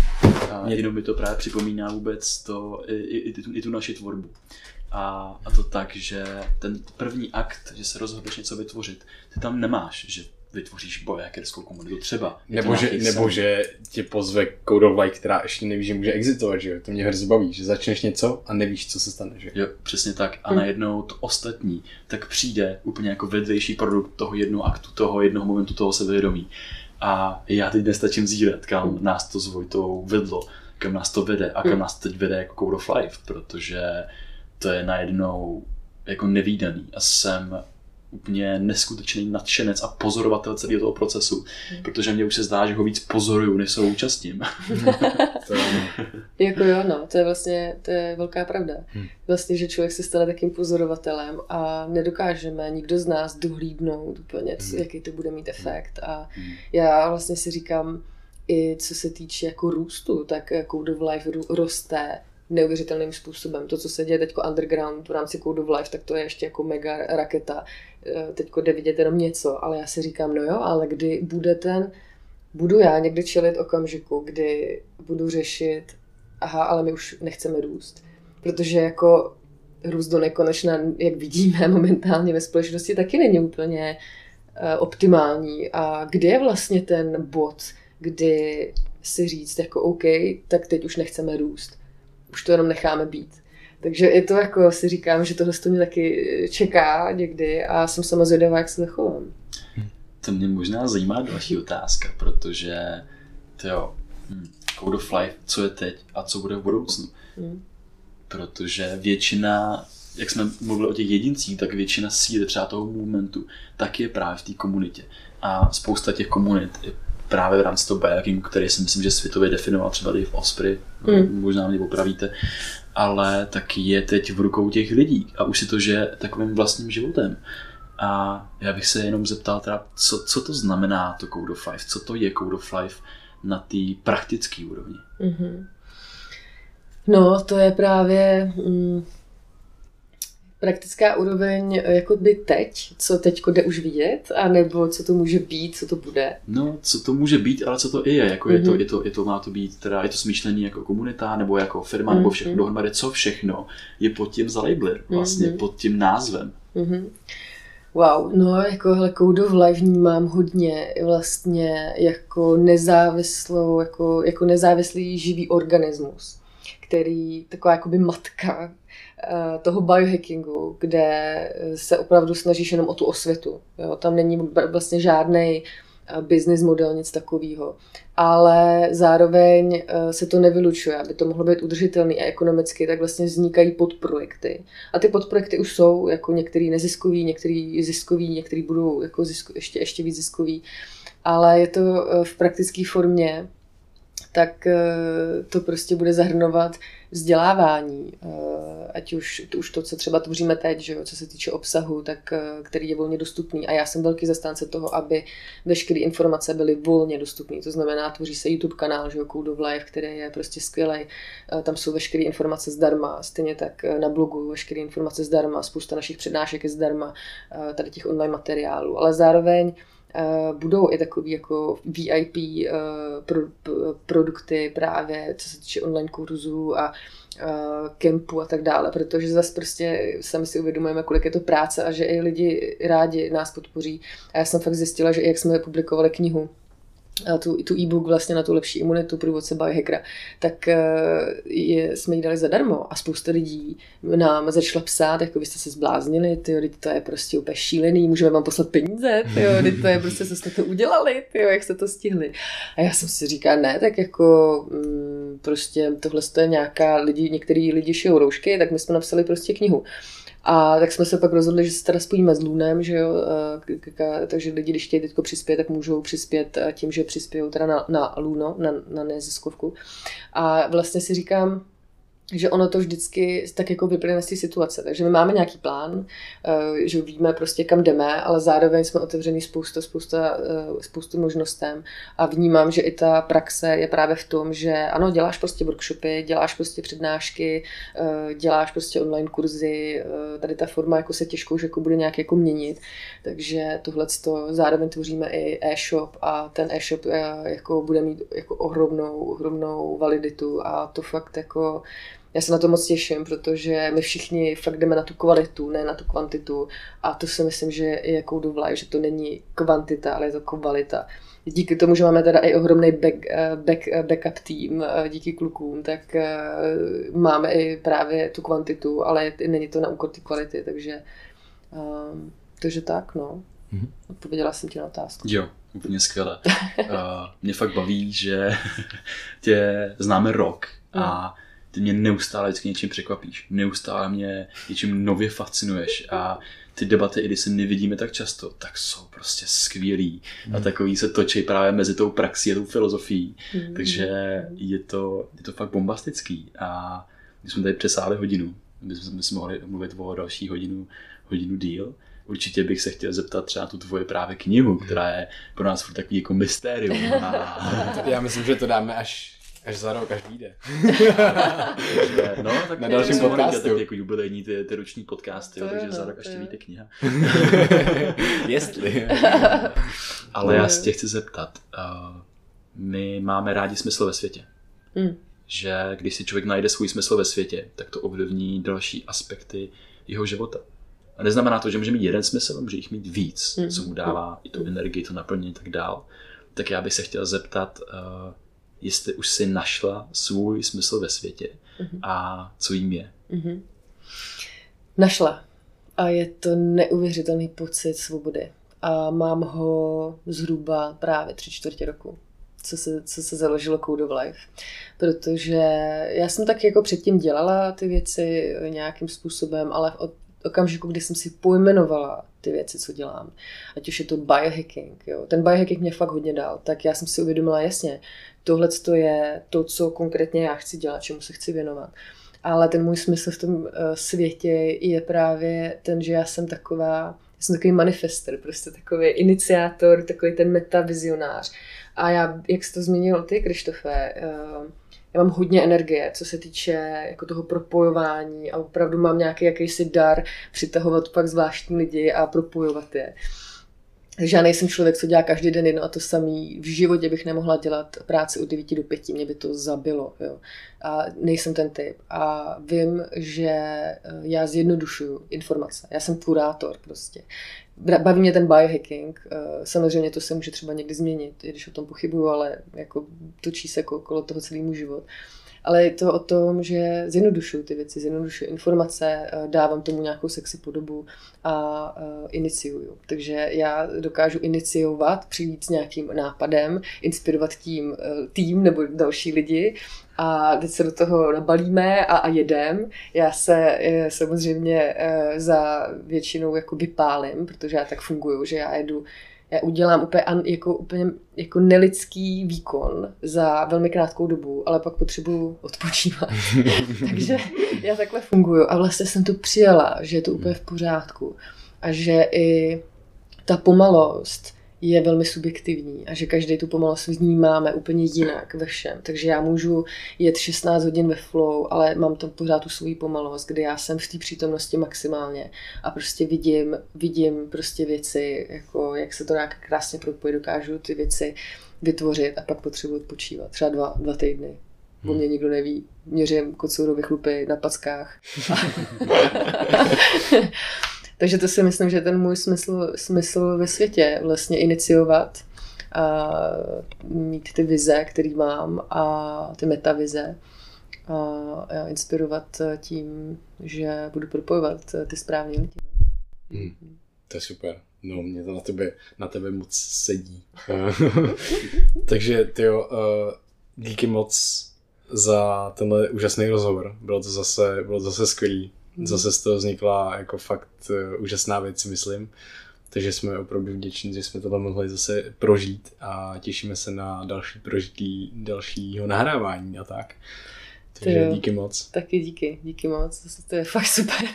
S2: A jenom mi to právě připomíná vůbec to, i, i, i, tu, i tu naši tvorbu. A, a to tak, že ten první akt, že se rozhodneš něco vytvořit, ty tam nemáš, že vytvoříš bojakerskou komunitu třeba.
S5: Nebo že, nebo že tě pozve Code of Light, která ještě neví, že může existovat, že jo? To mě hrozně baví, že začneš něco a nevíš, co se stane, že
S2: jo? přesně tak. A hm. najednou to ostatní tak přijde úplně jako vedlejší produkt toho jednoho aktu, toho jednoho momentu, toho sebevědomí. A já teď nestačím zírat, kam nás to s Vojtou vedlo, kam nás to vede a kam hm. nás teď vede jako Code of Life, protože to je najednou jako nevýdaný a jsem úplně neskutečný nadšenec a pozorovatel celého toho procesu, hmm. protože mě už se zdá, že ho víc pozoruju, než se účastním.
S3: jako jo, no, to je vlastně to je velká pravda. Hmm. Vlastně, že člověk se stane takým pozorovatelem a nedokážeme nikdo z nás dohlídnout úplně, co, hmm. jaký to bude mít efekt. A hmm. já vlastně si říkám, i co se týče jako růstu, tak Code of Life roste neuvěřitelným způsobem. To, co se děje teď underground v rámci Code of Life, tak to je ještě jako mega raketa. Eh, teď jde vidět jenom něco, ale já si říkám, no jo, ale kdy bude ten, budu já někdy čelit okamžiku, kdy budu řešit, aha, ale my už nechceme růst. Protože jako růst do nekonečna, jak vidíme momentálně ve společnosti, taky není úplně uh, optimální. A kde je vlastně ten bod, kdy si říct jako OK, tak teď už nechceme růst. Už to jenom necháme být. Takže je to jako si říkám, že tohle to mě taky čeká někdy a jsem sama zvědavá, jak se zachovám.
S2: To mě možná zajímá další otázka, protože to jo, hm, Code of Life, co je teď a co bude v budoucnu. Hmm. Protože většina, jak jsme mluvili o těch jedincích, tak většina síly třeba toho movementu tak je právě v té komunitě. A spousta těch komunit právě v rámci toho biohackingu, který si myslím, že světově definoval třeba Dave Osprey, hmm. možná mě popravíte, ale taky je teď v rukou těch lidí a už si to žije takovým vlastním životem. A já bych se jenom zeptal teda, co, co to znamená to Code of Life, co to je Code of Life na té praktické úrovni. Mm-hmm.
S3: No, to je právě mm, praktická úroveň jako by teď, co teď jde už vidět, anebo co to může být, co to bude?
S2: No, co to může být, ale co to i je, jako mm-hmm. je, to, mhm. je, to, je to, má to být, teda je to smýšlení jako komunita, nebo jako firma, mm-hmm. nebo všechno mhm. dohromady, co všechno je pod tím zalejbli, vlastně mm-hmm. pod tím názvem. Mm-hmm.
S3: Wow, no jako hele, Code of Life vnímám hodně vlastně jako nezávislou, jako, jako nezávislý živý organismus, který, taková jakoby matka eh, toho biohackingu, kde se opravdu snažíš jenom o tu osvětu. Jo? Tam není vlastně žádný business model, nic takového. Ale zároveň eh, se to nevylučuje, aby to mohlo být udržitelný a ekonomicky, tak vlastně vznikají podprojekty. A ty podprojekty už jsou jako některý neziskový, některý ziskový, některý budou jako zisko, ještě, ještě víc ziskový. Ale je to eh, v praktické formě, tak eh, to prostě bude zahrnovat vzdělávání, eh, ať už, už to, co třeba tvoříme teď, že jo, co se týče obsahu, tak, eh, který je volně dostupný. A já jsem velký zastánce toho, aby veškeré informace byly volně dostupné. To znamená, tvoří se YouTube kanál, že jo, Code of Life, který je prostě skvělý. Tam jsou veškeré informace zdarma, stejně tak na blogu veškeré informace zdarma, spousta našich přednášek je zdarma, tady těch online materiálů. Ale zároveň budou i takový jako VIP eh, pro, produkty právě, co se týče online kurzů a uh, kempu a tak dále, protože zase prostě sami si uvědomujeme, kolik je to práce a že i lidi rádi nás podpoří. A já jsem fakt zjistila, že i jak jsme publikovali knihu, tu, tu e-book vlastně na tu lepší imunitu průvodce biohackera, tak eh, je, jsme ji dali zadarmo a spousta lidí nám začala psát, jako vy jste se zbláznili, ty to je prostě úplně šílený, můžeme vám poslat peníze, tyjo, to je prostě, co jste to udělali, tyjo, jak jste to stihli. A já jsem si říkala, ne, tak jako mm, prostě tohle je nějaká lidi, některý lidi šijou roušky, tak my jsme napsali prostě knihu. A tak jsme se pak rozhodli, že se teda spojíme s Lunem, že jo, takže lidi, když chtějí teď přispět, tak můžou přispět tím, že přispějou teda na, na Luno, na, na neziskovku. A vlastně si říkám, že ono to vždycky tak jako vyplyne z té situace. Takže my máme nějaký plán, eh, že víme prostě kam jdeme, ale zároveň jsme otevřený spousta, spousta, eh, spoustu možnostem a vnímám, že i ta praxe je právě v tom, že ano, děláš prostě workshopy, děláš prostě přednášky, eh, děláš prostě online kurzy, tady ta forma jako se těžkou, že jako bude nějak jako měnit, takže tohle zároveň tvoříme i e-shop a ten e-shop jako bude mít jako ohromnou, ohromnou validitu a to fakt jako já se na to moc těším, protože my všichni fakt jdeme na tu kvalitu, ne na tu kvantitu. A to si myslím, že je jako dovlaj, že to není kvantita, ale je to kvalita. Díky tomu, že máme teda i ohromný back, eh, back, eh, backup tým eh, díky klukům, tak máme i právě tu kvantitu, ale není to na úkor té kvality, takže, um, takže tak, no. Mm-hmm. Odpověděla jsem ti na otázku.
S2: Jo, úplně skvěle. uh, mě fakt baví, že tě známe rok a no ty mě neustále vždycky něčím překvapíš, neustále mě něčím nově fascinuješ a ty debaty, i když se nevidíme tak často, tak jsou prostě skvělý mm. a hmm. takový se točí právě mezi tou praxí a tou filozofií, mm. takže je to, je to fakt bombastický a my jsme tady přesáhli hodinu, my jsme, si mohli mluvit o další hodinu, hodinu díl, určitě bych se chtěl zeptat třeba tu tvoje právě knihu, která je pro nás furt takový jako mystérium. A...
S5: Já myslím, že to dáme až Až za rok, až vyjde.
S2: no, tak na dalším podcastu. Tak jako jubilejní ty, ty roční podcasty, jo, takže za rok až vyjde kniha.
S5: Jestli.
S2: Ale já se tě chci zeptat. Uh, my máme rádi smysl ve světě. Mm. Že když si člověk najde svůj smysl ve světě, tak to ovlivní další aspekty jeho života. A neznamená to, že může mít jeden smysl, může jich mít víc, mm. co mu dává i tu energii, to naplnění a tak dál. Tak já bych se chtěl zeptat, uh, jestli už si našla svůj smysl ve světě mm-hmm. a co jim je.
S3: Mm-hmm. Našla. A je to neuvěřitelný pocit svobody. A mám ho zhruba právě tři čtvrtě roku co se, co se založilo Code of Life. Protože já jsem tak jako předtím dělala ty věci nějakým způsobem, ale od okamžiku, kdy jsem si pojmenovala ty věci, co dělám, ať už je to biohacking, jo. ten biohacking mě fakt hodně dal, tak já jsem si uvědomila jasně, tohle je to, co konkrétně já chci dělat, čemu se chci věnovat. Ale ten můj smysl v tom uh, světě je právě ten, že já jsem taková, já jsem takový manifester, prostě takový iniciátor, takový ten metavizionář. A já, jak jsi to zmínil ty, Krištofe, uh, já mám hodně energie, co se týče jako toho propojování a opravdu mám nějaký jakýsi dar přitahovat pak zvláštní lidi a propojovat je. Takže já nejsem člověk, co dělá každý den jedno a to samý. V životě bych nemohla dělat práci od 9 do 5, mě by to zabilo. Jo. A nejsem ten typ. A vím, že eh, já zjednodušuju informace. Já jsem kurátor prostě. Baví mě ten biohacking. Eh, samozřejmě to se může třeba někdy změnit, když o tom pochybuju, ale jako točí se okolo toho celý můj život ale je to o tom, že zjednodušuju ty věci, zjednodušuju informace, eh, dávám tomu nějakou sexy podobu a uh, iniciuju. Takže já dokážu iniciovat, přijít s nějakým nápadem, inspirovat tím uh, tým nebo další lidi a teď se do toho nabalíme a, a jedem. Já se samozřejmě za většinou jako vypálím, protože já tak funguju, že já jedu já udělám úplně, jako, úplně jako nelidský výkon za velmi krátkou dobu, ale pak potřebuju odpočívat. Takže já takhle funguju a vlastně jsem to přijela, že je to úplně v pořádku a že i ta pomalost je velmi subjektivní a že každý tu pomalost vnímáme úplně jinak ve všem. Takže já můžu jet 16 hodin ve flow, ale mám tam pořád tu svoji pomalost, kdy já jsem v té přítomnosti maximálně a prostě vidím, vidím prostě věci, jako jak se to nějak krásně propojí, dokážu ty věci vytvořit a pak potřebuji odpočívat. Třeba dva, dva týdny. Hmm. O mě nikdo neví. Měřím kocourovy chlupy na packách. Takže to si myslím, že je ten můj smysl, smysl ve světě vlastně iniciovat a mít ty vize, které mám a ty metavize a, inspirovat tím, že budu propojovat ty správné lidi.
S5: Hmm. To je super. No, mě to na tebe, na tebe moc sedí. Takže ty jo, uh, díky moc za tenhle úžasný rozhovor. Bylo to zase, bylo to zase skvělý. Hmm. Zase z toho vznikla jako fakt uh, úžasná věc, myslím. Takže jsme opravdu vděční, že jsme tohle mohli zase prožít a těšíme se na další prožití dalšího nahrávání a tak. Takže jo, díky moc.
S3: Taky díky, díky moc, to je fakt super.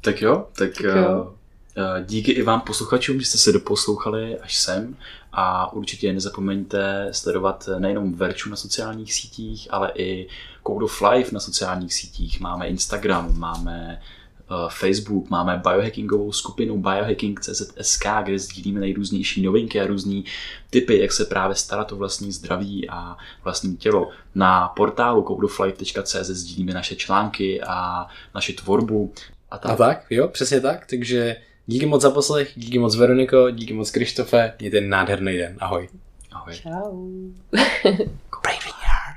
S2: tak jo, tak, tak jo. Uh, díky i vám posluchačům, že jste se doposlouchali až sem a určitě nezapomeňte sledovat nejenom Verču na sociálních sítích, ale i Code of Life na sociálních sítích. Máme Instagram, máme uh, Facebook, máme biohackingovou skupinu biohacking.cz.sk, kde sdílíme nejrůznější novinky a různý typy, jak se právě starat o vlastní zdraví a vlastní tělo. Na portálu codeoflife.cz sdílíme naše články a naše tvorbu.
S5: A tak. a tak, jo, přesně tak, takže díky moc za poslech, díky moc Veroniko, díky moc Krištofe, mějte nádherný den, ahoj.
S2: Ahoj.
S3: Čau.